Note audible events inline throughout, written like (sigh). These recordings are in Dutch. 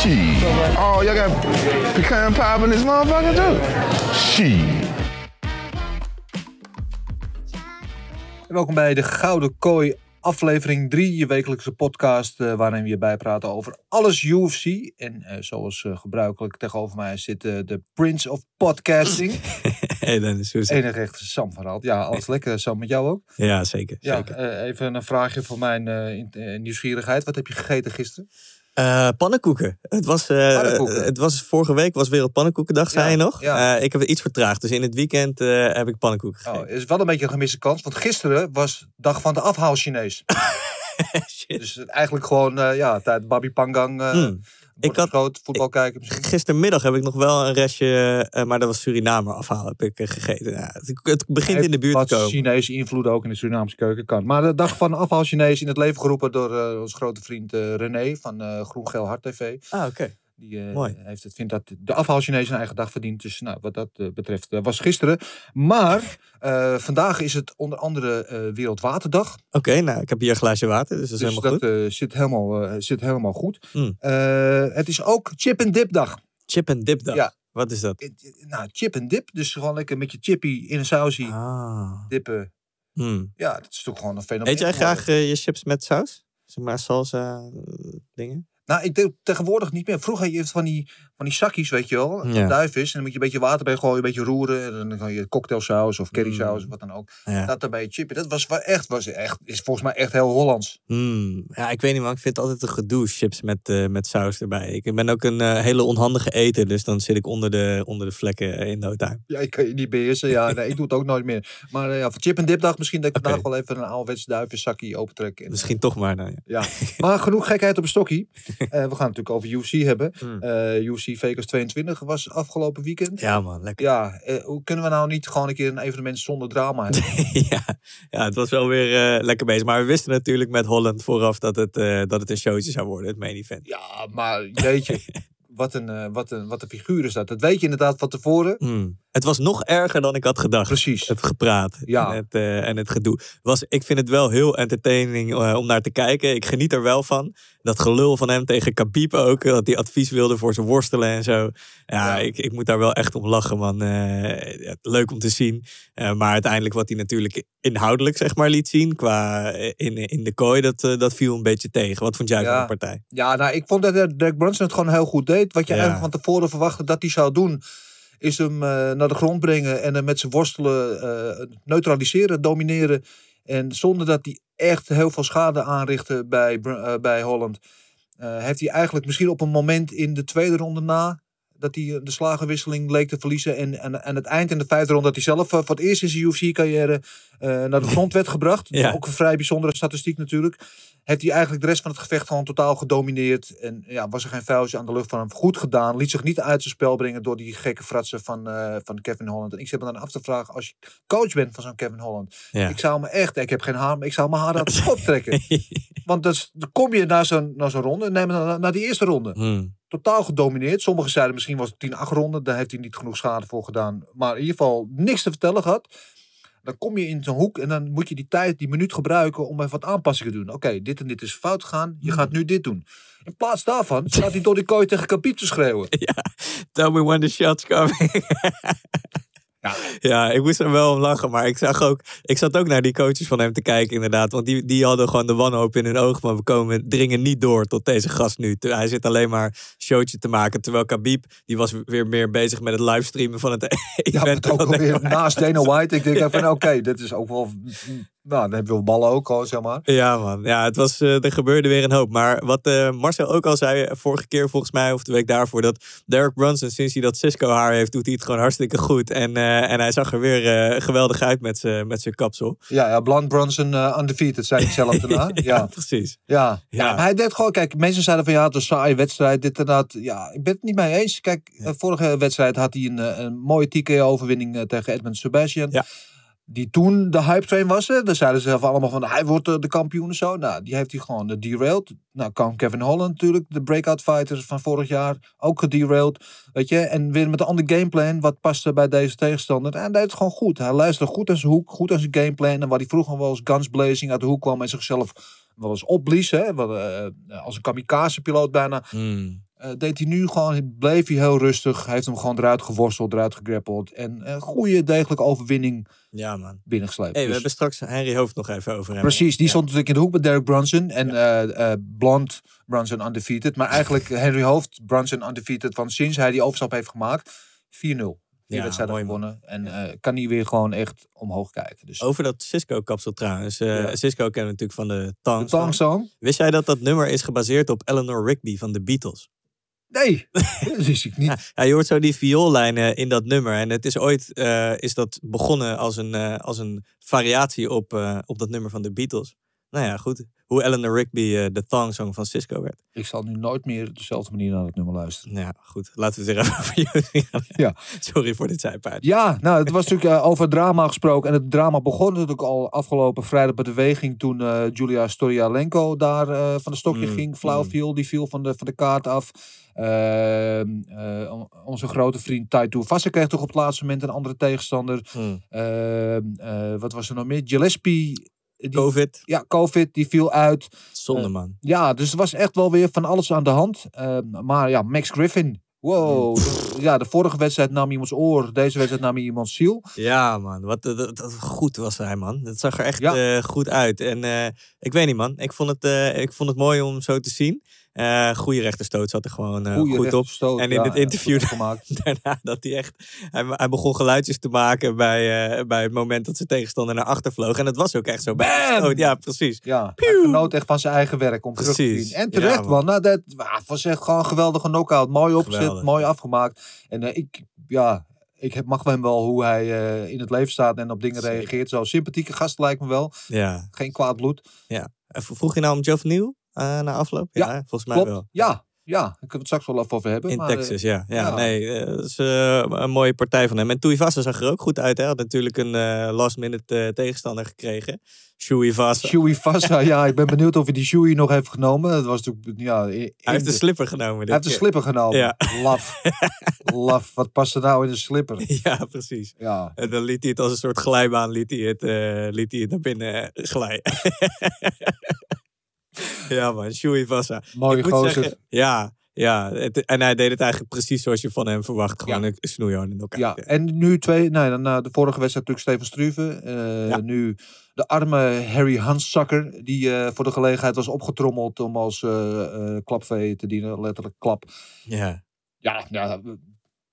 Shit. Oh, y'all got pecan pie in this motherfucker too? Shit. Welkom bij de Gouden Kooi, aflevering 3, je wekelijkse podcast eh, waarin we je bijpraten over alles UFC. En eh, zoals eh, gebruikelijk tegenover mij zit de Prince of Podcasting. (laughs) Hey Dennis, hoe is het? Enig echte Sam van Ralt. Ja, alles lekker Sam, met jou ook? Ja, zeker. Ja, zeker. even een vraagje voor mijn nieuwsgierigheid. Wat heb je gegeten gisteren? Eh, pannenkoeken. Het was, eh, Pannenkoeken. het was vorige week was Wereld Pannenkoekendag, zei Ja, je nog? ja. Eh, ik heb het iets vertraagd, dus in het weekend heb ik pannenkoeken Oh, gegeten. is wel een beetje een gemiste kans, want gisteren was dag van de afhaal Chinees. (laughs) Dus eigenlijk gewoon, ja, tijd Babi Pangang, Hmm. Ik had- groot voetbal kijken misschien. Gistermiddag heb ik nog wel een restje, eh, maar dat was Surinamer afhaal, heb ik eh, gegeten. Ja, het, het begint in de buurt te komen. Chinese invloed ook in de Surinaamse keuken kan. Maar de dag van afhaal Chinees in het leven geroepen door eh, onze grote vriend eh, René van eh Groen Geel Hart TV. Ah, oké. Die eh, heeft het, vindt dat de afhaal Chinees een eigen dag verdient. Dus nou, wat dat eh, betreft, dat was gisteren. Maar (laughs) eh, vandaag is het onder andere eh, Wereldwaterdag. Oké, nou, ik heb hier een glaasje water, dus dat is Dus helemaal dat goed. eh, zit, helemaal, eh, zit helemaal goed. Hmm. Eh, het is ook chip en dip dag. Chip en dip dag. Ja. Wat is dat? Eh, Nou, chip en dip. Dus gewoon lekker met je chippy in een sausie Ah. dippen. Hmm. Ja, dat is toch gewoon een fenomeen. Eet jij graag eh, je chips met saus? Zeg maar salsa eh, dingen? Nou, ik denk tegenwoordig niet meer. Vroeger had je van die, van die zakjes, weet je wel. Ja. Duifvis. En dan moet je een beetje water bij gooien, een beetje roeren. En dan kan je cocktailsaus of currysaus, Mm. wat dan ook. Ja. Dat erbij chippen. Dat was echt, was echt, is volgens mij echt heel Hollands. Hmm, ja, ik weet niet, man. Ik vind het altijd een gedoe, chips met, eh, met saus erbij. Ik ben ook een eh, hele onhandige eter, dus dan zit ik onder de, onder de vlekken eh, in no time. Ja, ik kan je niet beheersen. Ja, nee, ik doe het ook nooit meer. Maar ja, voor chip en dip dag misschien dat ik vandaag wel even een ouderwets duivenzakje opentrek. En, Misschien toch maar. Ja. Ja, maar genoeg gekheid op een stokkie. (laughs) Eh, we gaan het natuurlijk over UFC hebben. Hmm. Eh, UFC Vegas 22 was afgelopen weekend. ja, man, lekker. Ja, eh, hoe kunnen we nou niet gewoon een keer een evenement zonder drama hebben? (laughs) ja, ja, het was wel weer lekker bezig. Maar we wisten natuurlijk met Holland vooraf dat het, dat het een showtje zou worden, het main event. Ja, maar jeetje, (laughs) wat een, wat, een, wat een figuur is dat. Dat weet je inderdaad van tevoren. Hmm. Het was nog erger dan ik had gedacht. Precies. Het gepraat Ja. en, het, eh, en het gedoe. Was, ik vind het wel heel entertaining eh, om naar te kijken. Ik geniet er wel van. Dat gelul van hem tegen Khabib ook. Dat hij advies wilde voor zijn worstelen en zo. Ja, Ja. Ik, ik moet daar wel echt om lachen, man. Eh, leuk om te zien. Maar uiteindelijk wat hij natuurlijk inhoudelijk zeg maar liet zien. Qua in, in de kooi, dat, dat viel een beetje tegen. Wat vond jij Ja. van de partij? Ja, nou, ik vond dat Derek Brunson het gewoon heel goed deed. Wat je eigenlijk van tevoren verwachtte dat hij zou doen, is hem eh, naar de grond brengen en hem met zijn worstelen eh, neutraliseren, domineren. En zonder dat hij echt heel veel schade aanrichtte bij, eh, bij Holland, heeft hij eigenlijk misschien op een moment in de tweede ronde na, dat hij eh, de slagenwisseling leek te verliezen. En, en aan het eind in de vijfde ronde dat hij zelf eh, voor het eerst in zijn UFC-carrière eh, naar de (laughs) grond werd gebracht. Ja. Ook een vrij bijzondere statistiek natuurlijk. Heeft hij eigenlijk de rest van het gevecht gewoon totaal gedomineerd. En ja, was er geen vuiltje aan de lucht van hem. Goed gedaan. Liet zich niet uit zijn spel brengen door die gekke fratsen van, van Kevin Holland. En ik zit me dan af te vragen, als je coach bent van zo'n Kevin Holland. Ja. Ik zou me echt, ik heb geen haar, maar ik zou mijn haar uit de (laughs) kop trekken. (laughs) Want dat is- dan kom je naar zo'n, zo'n ronde. Neem naar, naar die eerste ronde. Hmm. Totaal gedomineerd. Sommigen zeiden misschien was het 10-8 ronde. Daar heeft hij niet genoeg schade voor gedaan. Maar in ieder geval niks te vertellen gehad. Dan kom je in zo'n hoek en dan moet je die tijd, die minuut gebruiken om even wat aanpassingen te doen. Oké, dit en dit is fout gegaan. Je gaat nu dit doen. In plaats daarvan staat hij door die kooi tegen Kapiep te schreeuwen. (laughs) Ja, tell me when the shots coming. (laughs) Ja. ja, ik moest er wel om lachen. Maar ik zag ook, ik zat ook naar die coaches van hem te kijken, inderdaad. Want die, die hadden gewoon de wanhoop in hun ogen. Maar we komen, dringen niet door tot deze gast nu. Hij zit alleen maar showtje te maken. Terwijl Khabib, die was weer meer bezig met het livestreamen van het (laughs) Ja, event. maar ook alweer ik- naast Dana White. Ik denk (laughs) even van oké, dit is ook wel Nou, dan hebben we ballen ook al, zeg maar. Ja, man. Ja, het was, eh, er gebeurde weer een hoop. Maar wat eh, Marcel ook al zei eh, vorige keer, volgens mij, of de week daarvoor, dat Derek Brunson, sinds hij dat Cisco-haar heeft, doet hij het gewoon hartstikke goed. En, en hij zag er weer geweldig uit met zijn met zijn kapsel. Ja, ja Blunt Bronson uh, undefeated, zei hij zelf (laughs) daarna. ja, ja. precies. Ja. Ja. hij deed gewoon, kijk, mensen zeiden van ja, het was een saaie wedstrijd, dit en dat. Ja, ik ben het niet mee eens. Kijk, vorige wedstrijd had hij een, een mooie TKO-overwinning tegen Edmund Sebastian. Ja. Die toen de hype train was. Hè. Daar zeiden ze zelf allemaal van hij wordt de kampioen en zo. Nou, die heeft hij gewoon eh, derailed. Nou, kwam Kevin Holland natuurlijk, de breakout fighter van vorig jaar, ook gederailed. Weet je, en weer met een ander gameplan wat paste bij deze tegenstander. En hij deed het gewoon goed. Hij luisterde goed aan zijn hoek, goed aan zijn gameplan. En waar hij vroeger wel eens guns blazing uit de hoek kwam en zichzelf wel eens opblies. Hè, wat, eh, als een kamikaze-piloot bijna. Hmm. Eh, deed hij nu gewoon, bleef hij heel rustig. Hij heeft hem gewoon eruit geworsteld, eruit gegrappeld. En een goede, degelijke overwinning Ja, man. binnengesleept. Hey, we Dus- hebben straks Henry Hoofd nog even over hem. Precies, die Ja. stond natuurlijk in de hoek met Derek Brunson. En eh, eh, Blond Brunson undefeated. Maar eigenlijk Henry Hoofd, Brunson undefeated. Van sinds hij die overstap heeft gemaakt, 4-0. Vier Ja, wedstrijden mooi, man. gewonnen. En eh, kan hij weer gewoon echt omhoog kijken. Dus Over dat Cisco-kapsel trouwens. Eh, Ja. Cisco kennen we natuurlijk van de. Tang Song? Wist jij dat dat nummer is gebaseerd op Eleanor Rigby van de Beatles? Nee, dat wist ik niet. (laughs) Ja, je hoort zo die vioollijnen in dat nummer. En het is ooit eh, is dat begonnen als een, eh, als een variatie op, eh, op dat nummer van de Beatles. Nou ja, goed. Hoe Eleanor Rigby eh, de Thong Song van Cisco werd. Ik zal nu nooit meer op dezelfde manier naar het nummer luisteren. Nou ja, goed. Laten we het even (laughs) over jullie gaan. Ja. Sorry voor dit zijpaard. Ja, nou, het was natuurlijk eh, over drama gesproken. En het drama begon natuurlijk al afgelopen vrijdag bij de weging. Toen eh, Julia Storialenko daar eh, van de stokje Mm, ging. Flauw mm. viel, die viel van de, van de kaart af. Ehm, eh, on- onze grote vriend Taito Vassa kreeg toch op het laatste moment een andere tegenstander. Hmm. Ehm, eh, wat was er nog meer? Gillespie. Die, Covid. Ja, COVID, die viel uit. Zonde Eh, man. Ja, dus er was echt wel weer van alles aan de hand. Ehm, maar ja, Max Griffin. Wow. Ja, de vorige wedstrijd nam iemands oor. Deze wedstrijd nam iemands ziel. Ja, man. Wat dat, dat- dat- goed was hij, man. Dat zag er echt Ja. eh, goed uit. En eh, ik weet niet, man. Ik vond het, eh, ik vond het mooi om zo te zien. Eh goede rechterstoot zat er gewoon eh, goed op. En in ja, het interview gemaakt. (laughs) daarna dat hij echt... Hij, hij begon geluidjes te maken bij, eh, bij het moment dat zijn tegenstander naar achter vloog. En het was ook echt zo. Bij. Ja, precies. Ja, genoot echt van zijn eigen werk om terug te Precies. zien. En terecht, Ja, man. Nou, dat ah, was echt gewoon een geweldige knockout. Mooi Geweldig. mooi afgemaakt. En ik, ja, ik heb- mag hem wel hoe hij in het leven staat en op dingen reageert. Zo sympathieke gast lijkt me wel. Ja. Geen kwaad bloed. ja. Vroeg je nou om Geoff Nieuw na afloop? Ja, volgens mij Klopt. wel. Ja, ja. Ik kan het straks wel even over hebben. In maar, eh, Texas, ja. ja. ja. Nee, eh, dat is eh, een mooie partij van hem. En Tuivasa zag er ook goed uit. Hij had natuurlijk een eh, last-minute eh, tegenstander gekregen. Shui Vasa. Shui Vassa, ja, ik ben benieuwd of hij die Shui nog heeft genomen. Dat was natuurlijk, ja... Hij heeft de de- slipper genomen. hij heeft de slipper genomen. Ja. Laf. Laf. Wat past er nou in een slipper? (laughs) Ja, precies. Ja. En dan liet hij het als een soort glijbaan liet hij het, eh, liet hij het naar binnen eh, glijden. (laughs) (laughs) ja man, Shui Ik moet gozer. zeggen, ja, ja. Het- en hij deed het eigenlijk precies zoals je van hem verwacht. Gewoon Ja. een snoeihard in elkaar. Ja, en nu twee, nee, dan, na de vorige wedstrijd natuurlijk Steven Struve. Eh, Ja. Nu de arme Harry Hanszakker, die eh, voor de gelegenheid was opgetrommeld om als eh, klapvee te dienen, letterlijk klap. ja. Ja, ja,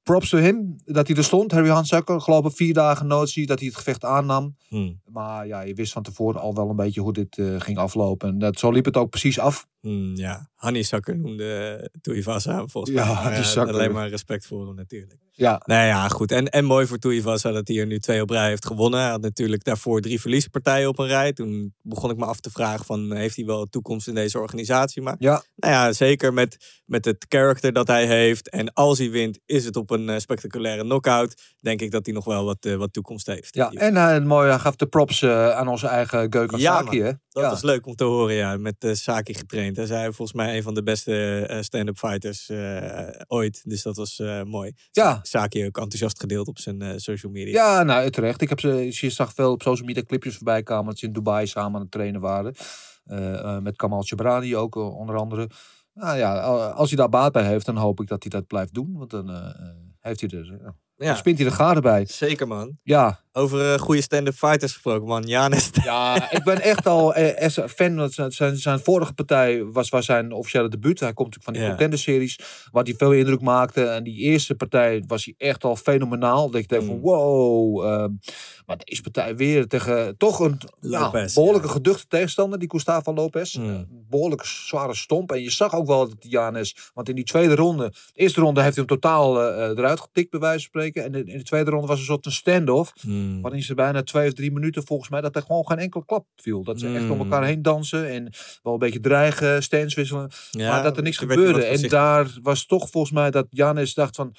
props to him dat hij er stond, Harry Hanszakker. Geloof ik vier dagen notie dat hij het gevecht aannam. Hm. Maar ja, je wist van tevoren al wel een beetje hoe dit eh, ging aflopen. En dat, zo liep het ook precies af. Hm, ja, Honeysucker noemde Tuivasa hem volgens Ja, mij. Maar, eh, Honeysucker. Alleen maar respect voor hem natuurlijk. Ja, Nou ja, goed. En, en mooi voor Tuivasa dat hij er nu twee op rij heeft gewonnen. Hij had natuurlijk daarvoor drie verliespartijen op een rij. Toen begon ik me af te vragen van, heeft hij wel een toekomst in deze organisatie? Maar ja, nou ja, zeker met, met het karakter dat hij heeft. En als hij wint, is het op een eh, spectaculaire knockout. Denk ik dat hij nog wel wat, eh, wat toekomst heeft. ja. en hij mooi, hij gaf de props eh, aan onze eigen Geuken Ja, Saki, hè? Dat ja. was leuk om te horen, ja. Met eh, Saki getraind. Hij zei volgens mij een van de beste eh, stand-up fighters eh, ooit. Dus dat was eh, mooi. Ja. Saki ook enthousiast gedeeld op zijn eh, social media. Ja, nou terecht. Ik heb ze, je zag veel op social media clipjes voorbij komen dat ze in Dubai samen aan het trainen waren. Eh, eh, met Kamal Chabrani ook eh, onder andere. Nou ja, al- als hij daar baat bij heeft, dan hoop ik dat hij dat blijft doen. Want dan eh, eh, heeft hij er, ja. Ja, spint hij de garen bij. zeker man. Ja, Over eh, goede stand-up fighters gesproken, man. Janis. (laughs) Ja, ik ben echt al eh, een fan. Want zijn, zijn, zijn vorige partij was, was zijn officiële debuut. Hij komt natuurlijk van die Ja. contender-series. Waar hij veel indruk maakte. En die eerste partij was hij echt al fenomenaal. Dat ik dacht van Mm. wow. ehm, maar deze partij weer tegen toch een ja, behoorlijke ja. geduchte tegenstander. Die Gustavo Lopez. Mm. Een zware stomp. En je zag ook wel dat Janis. Want in die tweede ronde. De eerste ronde heeft hij hem totaal eh, eh, eruit getikt bij wijze van spreken. En in in de tweede ronde was een soort een standoff. Hmm. Waarin ze bijna twee of drie minuten volgens mij dat er gewoon geen enkele klap viel. Dat ze echt om Mm. elkaar heen dansen en wel een beetje dreigen, stands wisselen. Ja, maar dat er niks gebeurde. En daar was toch volgens mij dat Janis dacht van...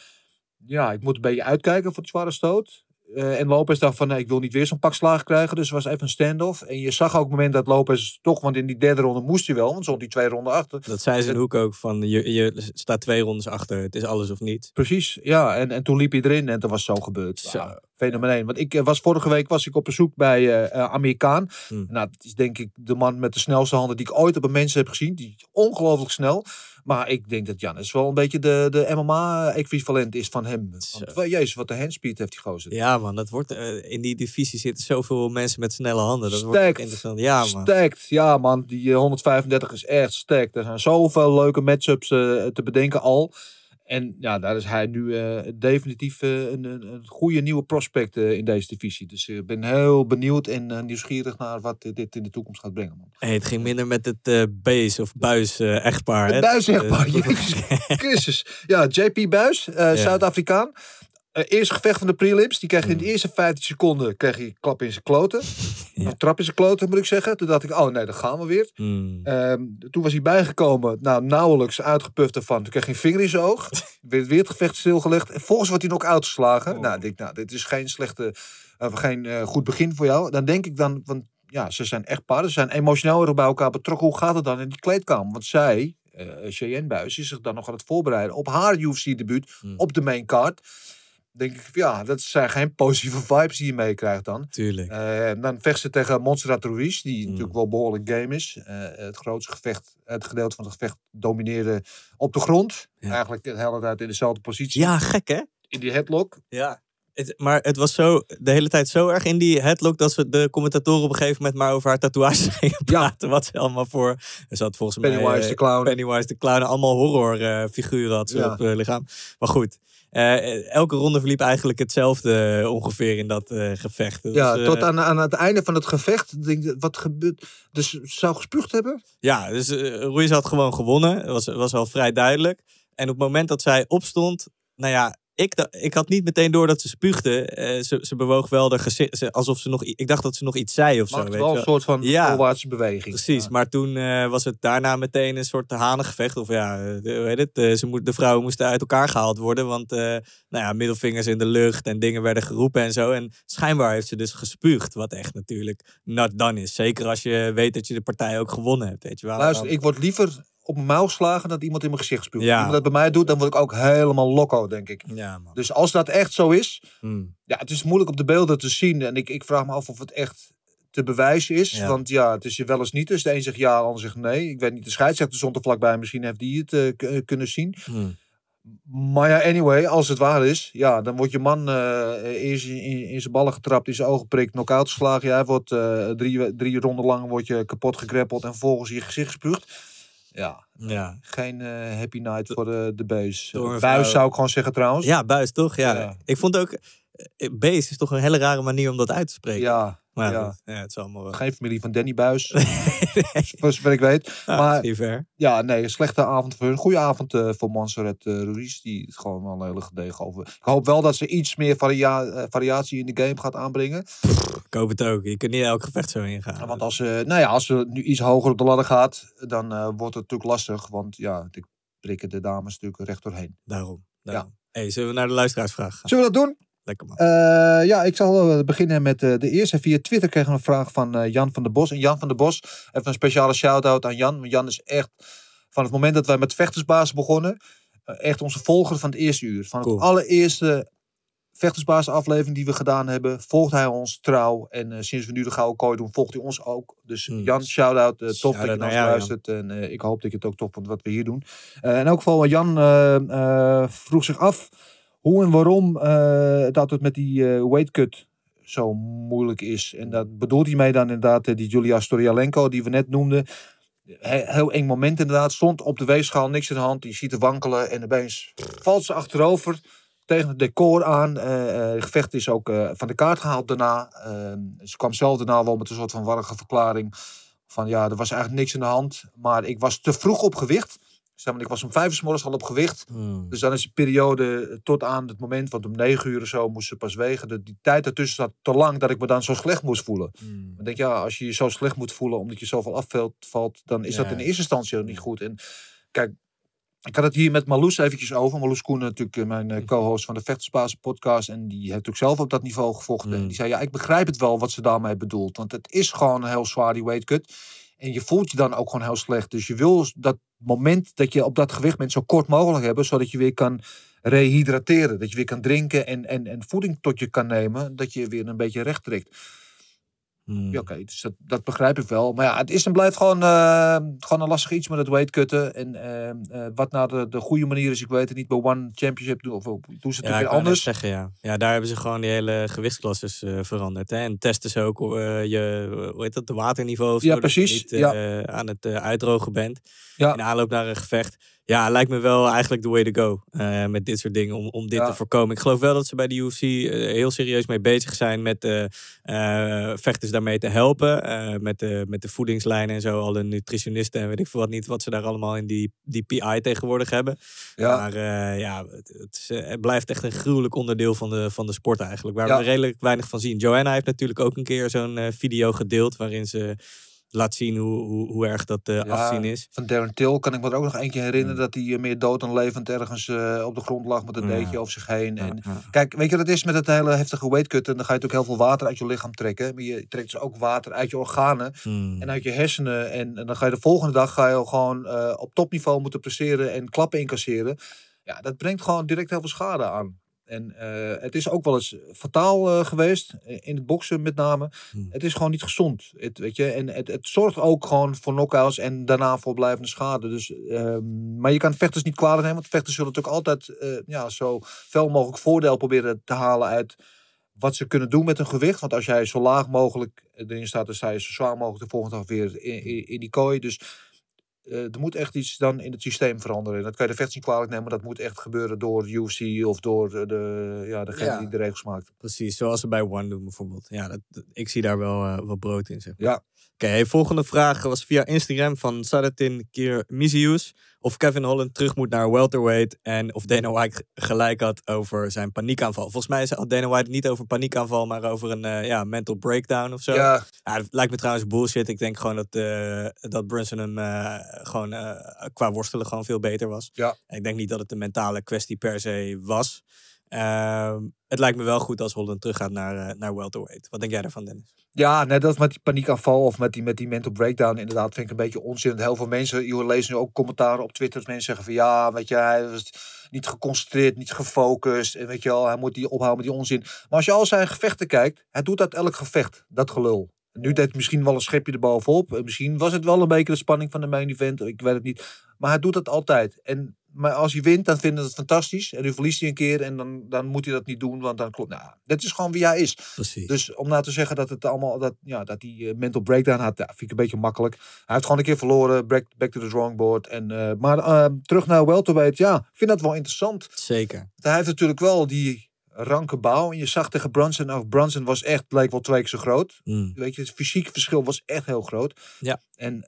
Ja, ik moet een beetje uitkijken voor die zware stoot. Eh, en Lopez dacht van, nee, ik wil niet weer zo'n pak slagen krijgen. Dus het was even een standoff. En je zag ook op het moment dat Lopez toch, want in die derde ronde moest hij wel. Want stond die twee ronden achter. Dat zei de hoek ook, van je, je staat twee rondes achter, het is alles of niet. Precies, ja. En, en toen liep hij erin en toen was zo gebeurd. Zo. Ja. Want ik eh, was vorige week was ik op bezoek bij eh Amerikaan. Hmm. Nou, dat is denk ik de man met de snelste handen die ik ooit op een mens heb gezien. Die is ongelooflijk snel. Maar ik denk dat Jannes wel een beetje de, de MMA-equivalent is van hem. Want, wel, jezus, wat de handspeed heeft die gozer. Ja man, dat wordt, eh, in die divisie zitten zoveel mensen met snelle handen. Dat wordt Stacked. echt interessant. Ja man. Stacked, ja man. Die eh, 135 is echt stacked. Er zijn zoveel leuke matchups eh, te bedenken al. En ja, daar is hij nu eh, definitief eh, een, een, een goede nieuwe prospect eh, in deze divisie. Dus ik ben heel benieuwd en nieuwsgierig naar wat dit in de toekomst gaat brengen. Man. Hey, het ging minder met het Bees of Buis echtpaar. hè? Het Buis, Jezus (laughs) Christus. Ja, JP Buis, eh, Zuid-Afrikaan. Eh, eerste gevecht van de prelims. Die kreeg in de eerste 15 seconden kreeg hij klap in zijn kloten. (laughs) Ja. Een trap in zijn kloten, moet ik zeggen. Toen dacht ik, oh nee, dan gaan we weer. hmm. Ehm, toen was hij bijgekomen, nou nauwelijks uitgeput ervan. Toen kreeg hij een vinger in zijn oog. (laughs) Werd weer het gevecht stilgelegd. En volgens wordt hij nog uitgeslagen. Nou, ik denk, nou, dit is geen slechte, eh, geen eh, goed begin voor jou. Dan denk ik dan, want ja, ze zijn echt paren. Ze zijn emotioneel erg bij elkaar betrokken. Hoe gaat het dan in die kleedkamer? Want zij, eh Cheyenne Buis, is zich dan nog aan het voorbereiden op haar UFC-debuut Hmm. op de main card. Denk ik, ja, dat zijn geen positieve vibes die je meekrijgt dan. Tuurlijk. Eh, dan vecht ze tegen Montserrat Ruiz, die Mm. natuurlijk wel behoorlijk game is. Eh, het grootste gevecht, het gedeelte van het gevecht domineerde op de grond. Ja. Eigenlijk de hele tijd in dezelfde positie. Ja, gek hè? In die headlock. Ja. Het, maar het was zo, de hele tijd zo erg in die headlock dat ze de commentatoren op een gegeven moment maar over haar tatoeages (laughs) gingen praten. Wat ze allemaal voor. Er zat volgens mij. Pennywise eh, de clown. Pennywise de clown. Allemaal horrorfiguren had ze Ja. op het lichaam. Maar goed. eh, elke ronde verliep eigenlijk hetzelfde eh, ongeveer in dat eh, gevecht. Dus, Ja, eh, tot aan, aan het einde van het gevecht. Denk wat gebeurt? Dus ze zou gespuugd hebben? Ja, dus eh Ruiz had gewoon gewonnen. Dat was, was al vrij duidelijk. En op het moment dat zij opstond, nou ja, ik, ik had niet meteen door dat ze spuugde. Eh, ze, ze bewoog wel de gezicht, alsof ze nog, ik dacht dat ze nog iets zei of zo. Weet wel een soort van Ja. voorwaartse beweging. Precies, Ja. maar toen eh, was het daarna meteen een soort hanengevecht. Of ja, eh, heet het? eh, ze moet, de vrouwen moesten uit elkaar gehaald worden. Want nou ja, middelvingers in de lucht en dingen werden geroepen en zo. En schijnbaar heeft ze dus gespuugd. Wat echt natuurlijk not done is. Zeker als je weet dat je de partij ook gewonnen hebt. Weet je wel. Luister, ik word liever op mijn mouw geslagen dan iemand in mijn gezicht spuugt. Ja. Als iemand dat bij mij doet, dan word ik ook helemaal loco, denk ik. Ja, man. Dus als dat echt zo is, Hmm. Ja, het is moeilijk op de beelden te zien. En ik, ik vraag me af of het echt te bewijzen is. Ja. Want ja, het is je wel eens niet. Dus de een zegt ja, de ander zegt nee. Ik weet niet, de scheidsrechter stond er vlakbij. Misschien heeft die het eh, eh, kunnen zien. Hmm. Maar ja, anyway, als het waar is, ja, dan wordt je man eh, eerst in, in, in zijn ballen getrapt, in zijn ogen prikt, knock-out geslagen. Jij wordt drie, drie ronden lang wordt je kapot gegreppeld en vervolgens in je gezicht gespuugd. Ja, Ja. geen eh, happy night voor de, de beus. Door een Buis vrouw. zou ik gewoon zeggen trouwens. ja, buis toch? Ja. Ik vond ook. Eh, Beest is toch een hele rare manier om dat uit te spreken. ja, maar ja. ja. ja, het is allemaal wel. geen familie van Danny Buis. (laughs) Voor zover ik weet. Ja, maar misschien ver. ja, nee, een slechte avond voor hun. Goede avond eh, voor Montserrat uh, Ruiz. Die het gewoon wel een hele gedegen over. Ik hoop wel dat ze iets meer varia variatie in de game gaat aanbrengen. Ik hoop het ook. Je kunt niet elk gevecht zo ingaan. Want als ze, nou ja, als ze nu iets hoger op de ladder gaat, dan wordt het natuurlijk lastig. Want ja, die prikken de dames natuurlijk recht doorheen. Daarom. daarom. Hey, zullen we naar de luisteraarsvraag? Zullen we dat doen? Lekker man. Eh, ja, ik zal eh, beginnen met eh, de eerste. Via Twitter kregen we een vraag van Jan van der Bos. En Jan van der Bos heeft een speciale shout-out aan Jan. Want Jan is echt, van het moment dat wij met vechtersbaas begonnen, echt onze volger van het eerste uur. Van Cool. het allereerste vechtersbaas aflevering die we gedaan hebben, volgt hij ons trouw. En sinds we nu de Gouden Kooi doen, volgt hij ons ook. Dus Hmm. Jan, shout-out. tof dat je naar ons luistert. En ik hoop dat je het ook tof vond wat we hier doen. In elk geval, Jan vroeg zich af hoe en waarom eh, het altijd met die eh weight cut zo moeilijk is. En dat bedoelt hij mee dan inderdaad eh, die Julia Storialenko die we net noemden. He- Heel eng moment inderdaad. Stond op de weegschaal, niks in de hand. Je ziet haar wankelen en opeens valt ze achterover tegen het decor aan. Het gevecht is ook van de kaart gehaald daarna. Eh, ze kwam zelf daarna wel met een soort van warrige verklaring. Van ja, er was eigenlijk niks in de hand. Maar ik was te vroeg op gewicht. Zeg maar, ik was om vijf uur 's morgens al op gewicht. Hmm. Dus dan is de periode tot aan het moment, want om negen uur of zo moest ze pas wegen. De, die tijd ertussen zat te lang dat ik me dan zo slecht moest voelen. Hmm. Ik denk, ja, als je je zo slecht moet voelen omdat je zoveel afvalt, valt, dan is dat in eerste instantie ook niet goed. En kijk, ik had het hier met Marloes eventjes over. Marloes Koen, natuurlijk eh, mijn eh, co-host van de Vechtersbaas podcast. En die heeft natuurlijk zelf op dat niveau gevochten. En Mm. die zei, ja, ik begrijp het wel wat ze daarmee bedoelt. Want het is gewoon een heel zwaar, die weight cut. En je voelt je dan ook gewoon heel slecht. Dus je wil dat moment dat je op dat gewicht bent zo kort mogelijk hebben. Zodat je weer kan rehydrateren. Dat je weer kan drinken en, en, en voeding tot je kan nemen. Dat je weer een beetje recht trekt. Hmm. Ja, oké, dus dat, dat begrijp ik wel. Maar ja, het is en blijft gewoon, eh, gewoon een lastig iets met het weightcutten. En eh, eh, wat nou de, de goede manier is, ik weet het niet. Bij One Championship doen, of of doen ze het Ja, weer wou net anders. zeggen, ja. ja, daar hebben ze gewoon die hele gewichtsklasses veranderd. Hè? En testen ze ook je, hoe heet dat, de waterniveau. of Ja, dat je precies, niet ja. aan het uitdrogen bent. Ja. In aanloop naar een gevecht. Ja, lijkt me wel eigenlijk the way to go. eh, met dit soort dingen, om, om dit Ja. te voorkomen. Ik geloof wel dat ze bij de UFC eh, heel serieus mee bezig zijn met eh, vechters daarmee te helpen. met, de, met de voedingslijnen en zo. Alle nutritionisten en weet ik veel wat niet. Wat ze daar allemaal in die, die PI tegenwoordig hebben. Ja. Maar ja, het, het, is, het blijft echt een gruwelijk onderdeel van de, van de sport eigenlijk. Waar Ja. we redelijk weinig van zien. Joanna heeft natuurlijk ook een keer zo'n video gedeeld. Waarin ze laat zien hoe, hoe, hoe erg dat Ja, afzien is. Van Darren Till kan ik me er ook nog eentje herinneren. Mm. Dat hij eh, meer dood dan levend ergens eh, op de grond lag met een Ja. deetje over zich heen. Ja, En. Kijk, weet je wat het is met het hele heftige weightcutten? Dan ga je natuurlijk heel veel water uit je lichaam trekken. Maar je trekt dus ook water uit je organen. Hmm. en uit je hersenen. En, en dan ga je de volgende dag ga je gewoon op topniveau moeten presteren en klappen incasseren. Ja, dat brengt gewoon direct heel veel schade aan. En eh, het is ook wel eens fataal eh, geweest, eh, in het boksen met name. Hmm. Het is gewoon niet gezond, het, weet je. En het, het zorgt ook gewoon voor knockouts en daarna voor blijvende schade. Dus, ehm, maar je kan vechters niet kwalijk nemen, want vechters zullen natuurlijk altijd ja, zo veel mogelijk voordeel proberen te halen uit wat ze kunnen doen met hun gewicht. Want als jij zo laag mogelijk erin staat, dan sta je zo zwaar mogelijk de volgende dag weer in, in, in die kooi. Dus er moet echt iets dan in het systeem veranderen. En dat kan je de vechters niet kwalijk nemen, maar dat moet echt gebeuren door UFC of door de, ja, degene Ja. die de regels maakt. Precies, zoals ze bij One doen bijvoorbeeld. Ja, dat, ik zie daar wel eh, wat brood in. Zeg. maar. Ja. Oké, hey, volgende vraag was via Instagram van Sadatin Kirmizius. Of Kevin Holland terug moet naar welterweight. En of Dana White gelijk had over zijn paniekaanval. Volgens mij had Dana White niet over paniekaanval, maar over een eh, ja, mental breakdown of zo. Ja, Ja, het lijkt me trouwens bullshit. Ik denk gewoon dat, eh, dat Brunson hem eh, gewoon qua worstelen gewoon veel beter was. Ja. Ik denk niet dat het een mentale kwestie per se was. Ehm, het lijkt me wel goed als Holland teruggaat naar, eh, naar welterweight. Wat denk jij daarvan, Dennis? Ja, net als met die paniekaanval of met die, met die mental breakdown. Inderdaad, vind ik een beetje onzin. Heel veel mensen, je leest nu ook commentaren op Twitter. Dat mensen zeggen van ja, weet je, hij was niet geconcentreerd, niet gefocust. En weet je wel, hij moet die ophouden met die onzin. Maar als je al zijn gevechten kijkt, hij doet dat elk gevecht. Dat gelul. Nu deed het misschien wel een schepje erbovenop. En Misschien was het wel een beetje de spanning van de main event. Ik weet het niet. Maar hij doet dat altijd. En maar als hij wint, dan vinden ze het fantastisch. En nu verliest hij een keer en dan, dan moet hij dat niet doen. Want dan klopt. Nou, dat is gewoon wie hij is. Precies. Dus om nou te zeggen dat het allemaal dat, ja, dat die eh, mental breakdown had, vind ik een beetje makkelijk. Hij heeft gewoon een keer verloren, back, back to the drawing board. En, eh, maar eh, terug naar welterweight, ja, ik vind dat wel interessant. Zeker. Hij heeft natuurlijk wel die ranke bouw. En je zag tegen Brunson, nou, Brunson was echt, leek wel twee keer zo groot. Mm. Weet je, het fysiek verschil was echt heel groot. Ja. En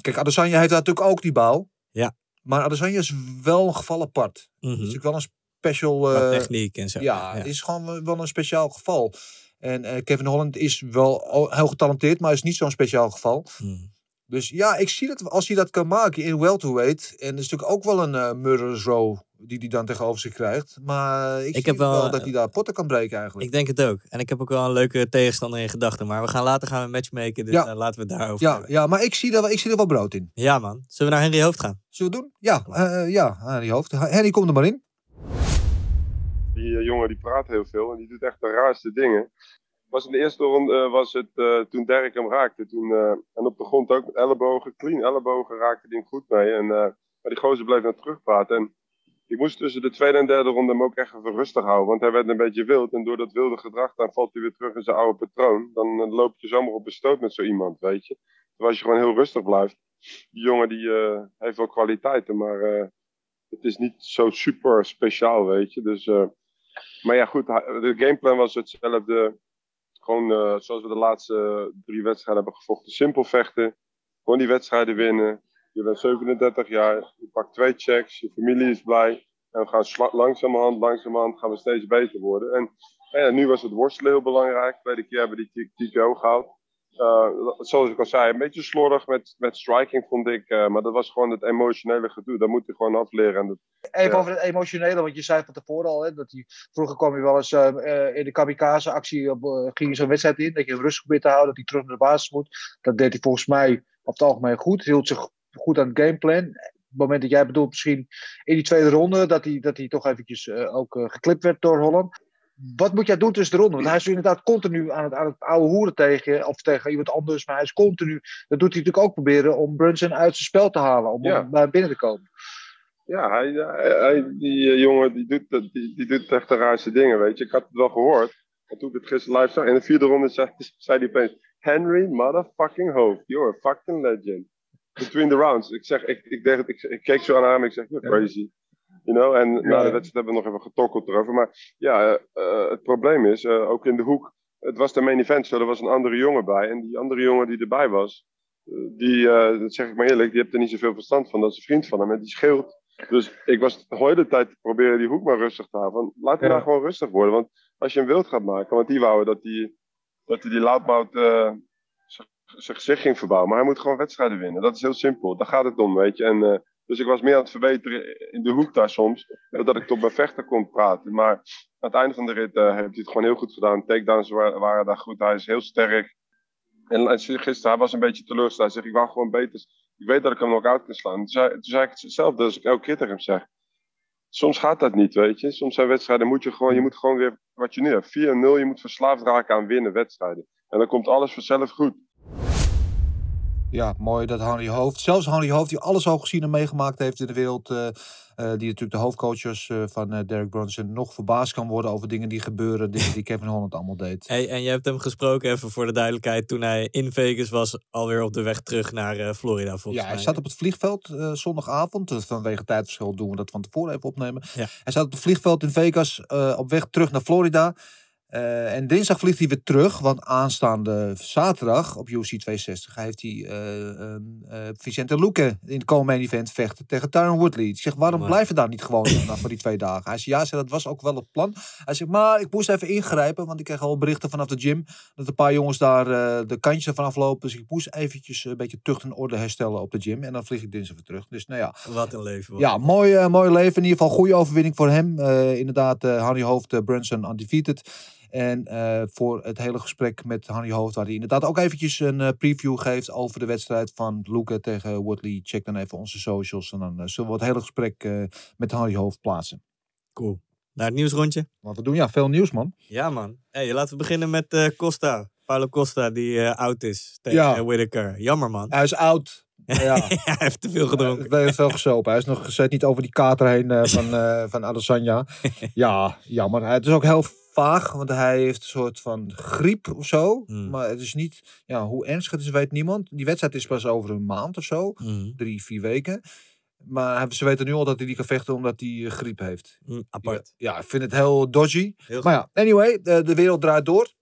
kijk, Adesanya heeft natuurlijk ook die bouw. Ja. Maar Adesanya is wel een geval apart. Mhm. Het is natuurlijk wel een special... Eh, techniek en zo. ja, het is gewoon wel een speciaal geval. En eh, Kevin Holland is wel heel getalenteerd, maar is niet zo'n speciaal geval. Mm. Dus ja, ik zie dat als hij dat kan maken in welterweight. En dat is natuurlijk ook wel een eh murderous row die hij dan tegenover zich krijgt. Maar ik, Ik zie heb wel, wel, dat hij daar potten kan breken eigenlijk. Ik denk het ook. En ik heb ook wel een leuke tegenstander in gedachten. Maar we gaan later gaan we een match maken. Dus Ja. eh, laten we het daarover ja, hebben. ja, maar ik zie, er wel, ik zie er wel brood in. Ja, man. Zullen we naar Henry Hoofd gaan? Zullen we het doen? Ja, eh, ja Henry Hoofd. Henry, kom er maar in. Die eh, jongen die praat heel veel en die doet echt de raarste dingen. Was in de eerste ronde eh, was het eh, toen Derek hem raakte. Toen, eh, en op de grond ook met ellebogen, clean ellebogen raakte hij hem goed mee. En, maar die gozer bleef naar terugpraten. En ik moest tussen de tweede en derde ronde hem ook echt even rustig houden. Want hij werd een beetje wild. En door dat wilde gedrag, dan valt hij weer terug in zijn oude patroon. Dan loop je zomaar op een stoot met zo iemand, weet je. Terwijl als je gewoon heel rustig blijft. Die jongen die heeft wel kwaliteiten, maar het is niet zo super speciaal, weet je. Dus, maar ja, goed, de gameplan was hetzelfde. Gewoon eh, zoals we de laatste drie wedstrijden hebben gevochten. Simpel vechten. Gewoon die wedstrijden winnen. Je bent 37 jaar. Je pakt twee checks. Je familie is blij. En we gaan langzamerhand, langzamerhand gaan we steeds beter worden. En nou ja, nu was het worstelen heel belangrijk. Tweede keer hebben we die TKO gehaald. Eh, zoals ik al zei, een beetje slordig met, met striking vond ik. eh, maar dat was gewoon het emotionele gedoe. Dat moet je gewoon afleren. En dat, Even Ja. over het emotionele, want je zei van tevoren al, hè, dat hij, vroeger kwam je wel eens eh, in de kamikaze-actie, ging je zo'n wedstrijd in, dat je hem rustig probeert te houden, dat hij terug naar de basis moet. Dat deed hij volgens mij op het algemeen goed, hield zich goed aan het gameplan. Op het moment dat jij bedoelt, misschien in die tweede ronde, dat hij, dat hij toch eventjes ook geklipt werd door Holland. Wat moet jij doen tussen de ronden? Want hij is inderdaad continu aan het, aan het oude hoeren tegen of tegen iemand anders, maar hij is continu, dat doet hij natuurlijk ook proberen om Brunson uit zijn spel te halen, om Ja. bij binnen te komen. Ja, hij, hij, die eh, jongen die doet, die, die doet echt de raarste dingen, weet je. Ik had het wel gehoord. En toen ik het gisteren live zag, in de vierde ronde zei, (laughs) zei hij opeens... Henry motherfucking Hoofd, you're a fucking legend. Between the rounds. Ik zeg, ik, ik, deed ik, ik keek zo aan hem ik zeg, you're crazy. You know, en na de wedstrijd hebben we nog even getokkeld erover. Maar ja, eh, eh, het probleem is, eh, ook in de hoek... Het was de main event, zo er was een andere jongen bij. En die andere jongen die erbij was... Die, dat zeg ik maar eerlijk, die heeft er niet zoveel verstand van. Dat is een vriend van hem en die scheelt. Dus ik was de hele tijd te proberen die hoek maar rustig te houden. Laat hem nou gewoon rustig worden. Want als je hem wild gaat maken, want die wouden dat hij dat die, die loudmouth eh, z- zijn gezicht ging verbouwen. Maar hij moet gewoon wedstrijden winnen. Dat is heel simpel. Daar gaat het om, weet je. En, dus ik was meer aan het verbeteren in de hoek daar soms. Dat ik tot mijn vechter kon praten. Maar aan het einde van de rit eh, heeft hij het gewoon heel goed gedaan. Takedowns waren, daar goed. Hij is heel sterk. En zei gisteren, hij was een beetje teleurgesteld. Hij zegt, ik wou gewoon beter. Ik weet dat ik hem nog uit kan slaan. Toen zei, toen zei ik hetzelfde als ik elke keer tegen hem zeg. Soms gaat dat niet, weet je. Soms zijn wedstrijden, moet je gewoon, je moet gewoon weer, wat je nu hebt, 4-0. Je moet verslaafd raken aan winnen wedstrijden. En dan komt alles vanzelf goed. Ja, mooi dat Henry Hoofd, zelfs Henry Hoofd, die alles al gezien en meegemaakt heeft in de wereld, eh, eh, die natuurlijk de hoofdcoaches eh, van Derek Brunson, nog verbaasd kan worden over dingen die gebeuren, dingen die Kevin Holland allemaal deed. Hey, en je hebt hem gesproken, even voor de duidelijkheid, toen hij in Vegas was, alweer op de weg terug naar Florida volgens Ja, mij. hij zat op het vliegveld zondagavond. Dus vanwege tijdverschil doen we dat van tevoren even opnemen. Ja. Hij zat op het vliegveld in Vegas op weg terug naar Florida. Eh, en dinsdag vliegt hij weer terug, want aanstaande zaterdag op UFC 260 heeft hij ehm, eh, Vicente Luque in het komende event vechten tegen Tyron Woodley. Ik zeg, waarom Maar- blijven daar niet gewoon voor die twee dagen? Hij zei, ja, zei, dat was ook wel het plan. Hij zegt, maar ik moest even ingrijpen, want ik kreeg al berichten vanaf de gym dat een paar jongens daar de kantjes ervan aflopen. Dus ik moest eventjes een beetje tucht en orde herstellen op de gym. En dan vlieg ik dinsdag weer terug. Dus nou ja, Wat een leven. wat ja, een- mooi, mooi leven. In ieder geval goede overwinning voor hem. Inderdaad, Harry Hoofd, Brunson undefeated. En eh, voor het hele gesprek met Harry Hoofd, waar hij inderdaad ook eventjes een eh, preview geeft over de wedstrijd van Luca tegen Woodley. Check dan even onze socials en dan eh, zullen we het hele gesprek met Harry Hoofd plaatsen. Cool. Naar het nieuwsrondje. Wat we doen, ja, veel nieuws man. Ja, man. Hey, laten we beginnen met Costa. Paulo Costa, die oud is tegen Ja. Whittaker. Jammer, man. Hij is oud. (laughs) Ja. hij heeft te veel gedronken. Hij heeft veel gesopen. Hij is nog gezet niet over die kater heen (laughs) van, eh van Adesanya. ja, jammer. Het is ook heel vaag, want hij heeft een soort van griep of zo. Hmm. Maar het is niet, ja, hoe ernstig het is, weet niemand. Die wedstrijd is pas over een maand of zo. Mhm. Drie, vier weken. Maar ze weten nu al dat hij die kan vechten omdat hij eh, griep heeft. Mm, apart. Ja, ja, ik vind het heel dodgy. Heel Maar ja, anyway, de, de wereld draait door.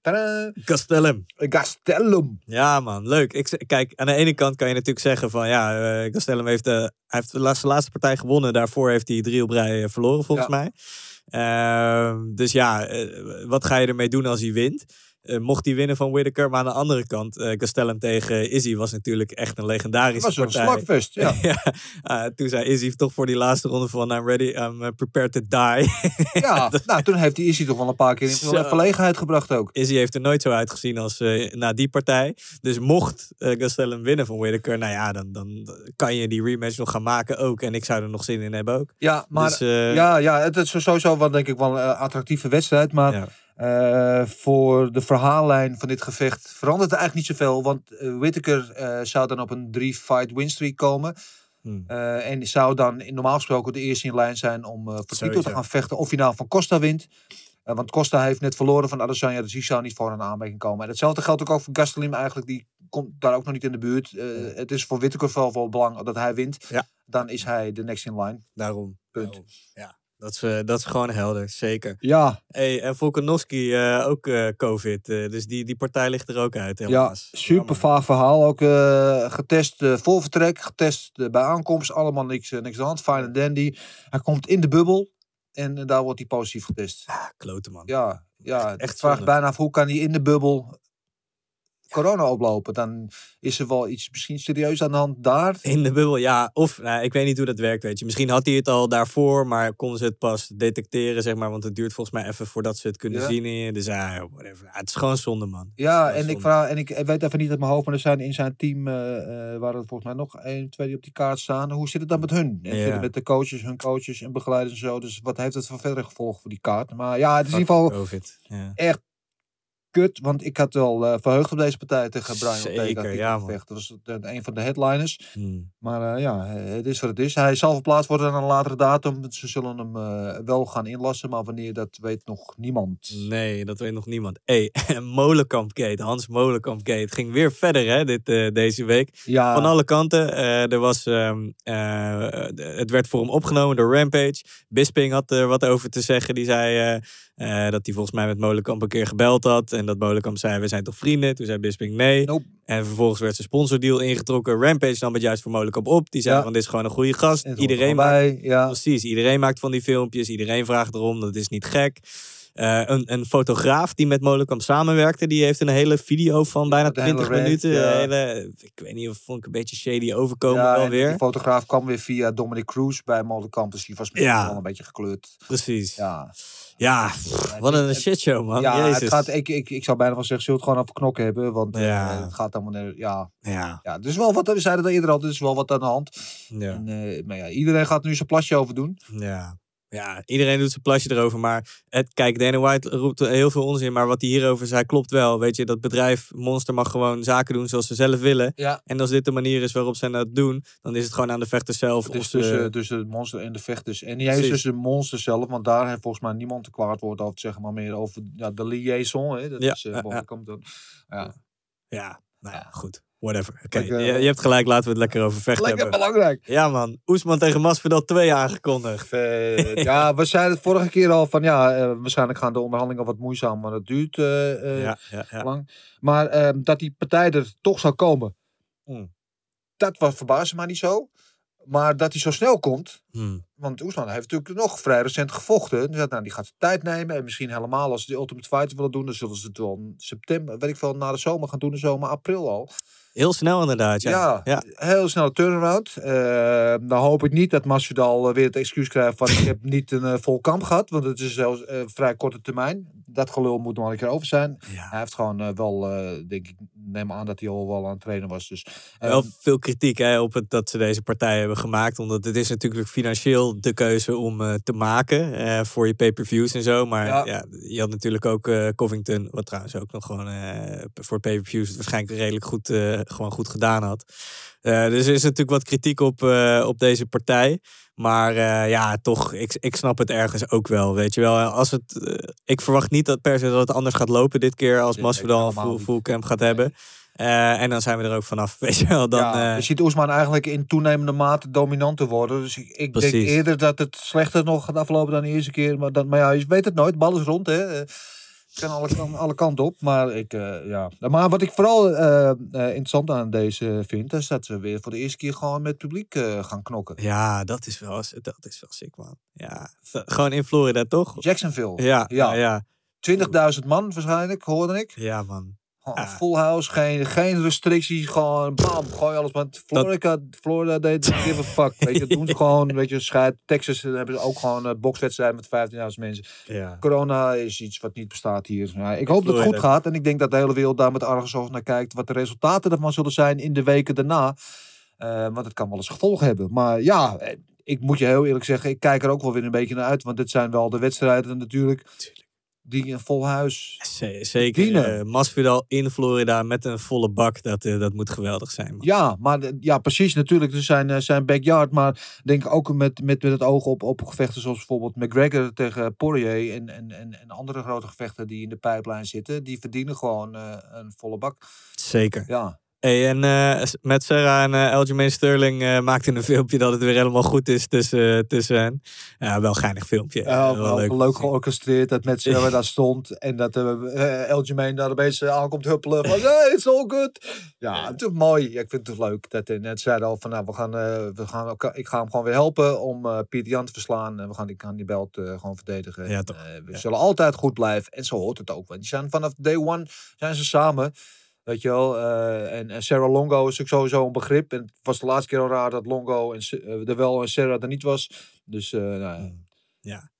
Tadaa! Castellum. Gastelum. Ja, man, leuk. Ik, kijk, aan de ene kant kan je natuurlijk zeggen van ja, eh Castellum heeft, eh, hij heeft de laatste, laatste partij gewonnen. Daarvoor heeft hij drie op rij eh, verloren, volgens Ja. mij. Ehm, dus ja, eh, wat ga je ermee doen als hij wint? Eh, mocht hij winnen van Whittaker, maar aan de andere kant, Castellum tegen Izzy was natuurlijk echt een legendarische was een partij. slagfest, ja. (laughs) ja, ah, toen zei Izzy toch voor die laatste ronde van I'm ready, I'm eh, prepared to die. Ja, (laughs) nou, toen heeft hij Izzy toch wel een paar keer in verlegenheid gebracht ook. Izzy heeft er nooit zo uitgezien als na die partij. Dus mocht Gastelum winnen van Whittaker, nou ja, dan, dan kan je die rematch nog gaan maken ook. En ik zou er nog zin in hebben ook. Ja, maar Dus, ja, ja, het is sowieso wel denk ik wel een attractieve wedstrijd. Maar Ja. Eh, voor de verhaallijn van dit gevecht verandert er eigenlijk niet zoveel. Want eh Whittaker eh, zou dan op een drie-fight win streak komen. Hmm. En zou dan normaal gesproken de eerste in lijn zijn om voor titel Sowieso. te gaan vechten. Of hij nou van Costa wint. Want Costa heeft net verloren van Adesanya, dus die zou niet voor een aanmerking komen. En hetzelfde geldt ook, ook voor Gastelum eigenlijk. Die komt daar ook nog niet in de buurt. Het is voor Whittaker wel van belang dat hij wint. Ja. Dan is hij de next in line. Daarom. Punt. Daarom. Ja, dat is, eh, dat is gewoon helder, zeker. Ja, Hey, en Volkanovski eh, ook eh, COVID, dus die, die partij ligt er ook uit. ja super vaag verhaal. Ook getest voor vertrek, getest bij aankomst. Allemaal niks, niks aan de hand. Fine and dandy. Hij komt in de bubbel en daar wordt hij positief getest. Ah, klote man. Ja, ja Echt vraag bijna af hoe kan hij in de bubbel corona oplopen. Dan is er wel iets misschien serieus aan de hand daar. In de bubbel, ja. Of, nou, ik weet niet hoe dat werkt, weet je. Misschien had hij het al daarvoor, maar konden ze het pas detecteren, zeg maar. Want het duurt volgens mij even voordat ze het kunnen Ja. zien in je. Dus ja, whatever. Ja, het is gewoon zonde, man. Ja, en ik, vraag, en ik weet even niet uit mijn hoofd, maar er zijn in zijn team, eh, waren er volgens mij nog één, twee die op die kaart staan. Hoe zit het dan met hun? En Ja. met de coaches, hun coaches en begeleiders en zo. Dus wat heeft het voor verdere gevolgen voor die kaart? Maar ja, het is in ieder geval COVID. Echt kut, want ik had wel eh, verheugd op deze partij tegen Brian Zeker, Ortega. die ja. Dat was de- een van de headliners. Hmm. Maar eh, ja, eh, het is wat het is. Hij zal verplaatst worden aan een latere datum. Ze zullen hem eh, wel gaan inlassen, maar wanneer, dat weet nog niemand. Nee, dat weet nog niemand. Hé, hey, (laughs) Molenkamp-gate, Hans Molenkamp-gate. Ging weer verder, hè, dit, eh, deze week. Ja, Van alle kanten. Eh, er was, ehm, eh, het werd voor hem opgenomen door Rampage. Bisping had er wat over te zeggen. Die zei eh, dat hij volgens mij met Molenkamp een keer gebeld had. En dat Molenkamp zei, we zijn toch vrienden? Toen zei Bisping nee. Nope. En vervolgens werd zijn sponsordeal ingetrokken. Rampage nam het juist voor Molenkamp op. Die zei Ja. van, dit is gewoon een goede gast. Iedereen er maakt. Ja. Precies, iedereen maakt van die filmpjes. Iedereen vraagt erom, dat is niet gek. Eh, een, een fotograaf die met Molenkamp samenwerkte, die heeft een hele video van bijna de hele 20 rant, minuten. ja. hele, ik weet niet of vond ik een beetje shady overkomen Ja, wel weer. Die fotograaf kwam weer via Dominic Cruz bij Molenkamp. Dus die was misschien wel een beetje gekleurd. Precies. Ja, Ja, pff, wat een shitshow man. ja Jezus. het gaat, ik, ik, ik zou bijna wel zeggen, zult het gewoon over knokken hebben. Want eh, het gaat allemaal... naar- Ja, Ja, ja, is wel wat, we zeiden het eerder al, is wel wat aan de hand. ja, En, eh, maar ja, iedereen gaat nu zijn plasje over doen. ja. Ja, iedereen doet zijn plasje erover. Maar het, kijk, Dana White roept heel veel onzin. Maar wat hij hierover zei, klopt wel. Weet je, dat bedrijf Monster mag gewoon zaken doen zoals ze zelf willen. Ja. En als dit de manier is waarop ze dat doen, dan is het gewoon aan de vechters zelf. Het of is ze- tussen, tussen het monster en de vechters. En niet eens tussen de monster zelf, want daar heeft volgens mij niemand te kwaad woord over te zeggen, maar meer over ja, de liaison. Hè? Dat Ja, is, ja, ja. komt dan. Ja. Ja, nou ja, goed. Whatever. Oké, je, je hebt gelijk, laten we het lekker over vechten Lekker hebben. belangrijk. Ja man, Oesman tegen Masvidal 2 aangekondigd. Vet. ja, we zeiden het vorige keer al van ja, eh, waarschijnlijk gaan de onderhandelingen wat moeizaam, maar dat duurt eh, eh, Ja, ja, ja. lang. Maar ehm, dat die partij er toch zou komen, Hmm. dat was verbaasde mij niet zo. Maar dat hij zo snel komt, Hmm. want Oesman heeft natuurlijk nog vrij recent gevochten. Dus dat, nou, die gaat zijn tijd nemen. En misschien helemaal als ze de Ultimate Fighter willen doen, dan zullen ze het wel in september, weet ik veel, na de zomer gaan doen. De zomer, april al. Heel snel inderdaad. Ja. Ja, ja. heel snelle turnaround. Eh dan hoop ik niet dat Masvidal eh, weer het excuus krijgt van ik heb (laughs) niet een eh, vol kamp gehad. Want het is zelfs vrij korte termijn. Dat gelul moet nog een keer over zijn. Ja. Hij heeft gewoon wel, denk ik, neem aan dat hij al wel aan het trainen was. Dus, eh, Wel veel kritiek hè, op het dat ze deze partij hebben gemaakt. Omdat het is natuurlijk financieel de keuze om te maken voor je pay-per-views en zo. Maar ja. Ja. je had natuurlijk ook Covington, wat trouwens ook nog gewoon voor pay-per-views waarschijnlijk redelijk goed, gewoon goed gedaan had. Eh, dus er is natuurlijk wat kritiek op, eh, op deze partij. Maar eh, ja, toch, ik, ik snap het ergens ook wel. Weet je wel, als het, ik verwacht niet dat per se dat het anders gaat lopen dit keer als Nee, Masvidal full, camp gaat hebben. En dan zijn we er ook vanaf. (laughs) Weet je wel, dan. ja, je ziet Oesman eigenlijk in toenemende mate dominant te worden. Dus ik, ik denk eerder dat het slechter nog gaat aflopen dan de eerste keer. Maar, dan, maar ja, je weet het nooit. Bal is rond, hè. Het kan alle, alle kanten op. Maar, ik, eh, ja. maar wat ik vooral eh, eh, interessant aan deze vind... is dat ze weer voor de eerste keer gewoon met publiek gaan knokken. Ja, dat is wel, dat is wel sick, man. Ja, gewoon in Florida, toch? Jacksonville. Ja, ja, Ja. ja. 20.000 man waarschijnlijk, hoorde ik. Ja, man. Gewoon Ja. Full house, geen, geen restricties, gewoon bam, gooi alles. Want Florida, Florida deed give a fuck. Weet je, doen ze gewoon, weet je, scheid. Texas eh, hebben ze ook gewoon een bokswedstrijd met 15.000 mensen. Ja. Corona is iets wat niet bestaat hier. Ja, ik hoop dat het goed gaat en ik denk dat de hele wereld daar met argusoog naar kijkt wat de resultaten ervan zullen zijn in de weken daarna. Eh, want het kan wel eens gevolgen hebben. Maar ja, eh, ik moet je heel eerlijk zeggen, ik kijk er ook wel weer een beetje naar uit. Want dit zijn wel de wedstrijden natuurlijk die een vol huis. Zeker. Dienen. eh, Masvidal in Florida met een volle bak. Dat, eh, dat moet geweldig zijn. Man. Ja, maar ja, precies. Natuurlijk, dus zijn, eh, zijn backyard. Maar denk ook met, met, met het oog op, op gevechten zoals bijvoorbeeld McGregor tegen Poirier. En, en, en, en andere grote gevechten die in de pijplijn zitten. Die verdienen gewoon een volle bak. Zeker. Ja, Hey, en eh, met Sarah en Aljamain Sterling eh, maakte een filmpje dat het weer helemaal goed is tussen, tussen hen. Ja, wel geinig filmpje. Eh, wel leuk, zien. georchestreerd dat met Sarah daar stond. En dat uh, daar opeens eh, aankomt huppelen. Van, hey, it's all good. Ja, het is mooi. Ja, ik vind het leuk. Dat, eh, net zeiden al van, nou, we gaan, we gaan, elkaar- ik ga hem gewoon weer helpen om Pieter Jan te verslaan. En we gaan die, gaan die belt gewoon verdedigen. Ja, we Ja. zullen altijd goed blijven. En zo hoort het ook. Want die zijn vanaf day one zijn ze samen. Weet je wel, eh, en, en Sarah Longo is ook sowieso een begrip. En het was de laatste keer al raar dat Longo en, Sa- eh, er wel en Sarah er niet was. Dus eh, nou, ja, Ja.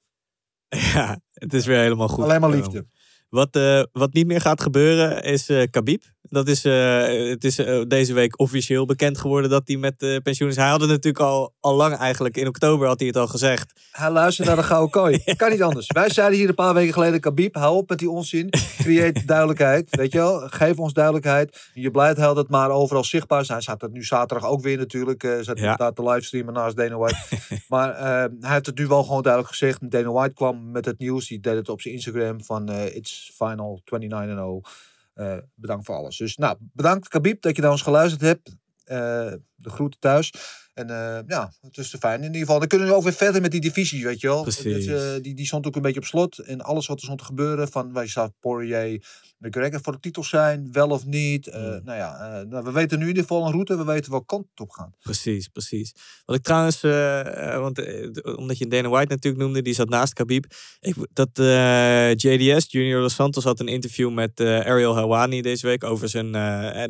(laughs) ja, het is weer helemaal goed. alleen maar liefde. Wat, wat niet meer gaat gebeuren is Khabib. Dat is, eh, het is eh, deze week officieel bekend geworden dat hij met eh, pensioen is. Hij had het natuurlijk al, al lang eigenlijk. In oktober had hij het al gezegd. Hij luistert naar de gouden (laughs) kooi. Kan niet anders. Wij zeiden hier een paar weken geleden, Khabib, hou op met die onzin. Creëer (laughs) duidelijkheid, weet je wel. Geef ons duidelijkheid. Je blijft het maar overal zichtbaar. Hij staat er nu zaterdag ook weer natuurlijk. eh zat Ja. daar te livestreamen naast Dana White. (laughs) maar hij heeft het nu wel gewoon duidelijk gezegd. Dana White kwam met het nieuws. Die deed het op zijn Instagram van It's Final 29-0. Eh, bedankt voor alles. Dus nou, bedankt Khabib dat je naar ons geluisterd hebt. Eh, de groeten thuis. En eh, ja, het is te fijn in ieder geval. Dan kunnen we ook weer verder met die divisie, weet je wel. Precies. Dus, eh, die, die stond ook een beetje op slot. En alles wat er stond te gebeuren, van waar zou Poirier, McGregor voor de titels zijn, wel of niet. Eh, Hmm. Nou ja, nou, we weten nu in ieder geval een route. We weten welke kant het op gaat. Precies, precies. Wat ik trouwens, want, omdat je Dana White natuurlijk noemde, die zat naast Khabib. Ik, dat JDS, Junior Dos Santos, had een interview met Ariel Helwani deze week over zijn,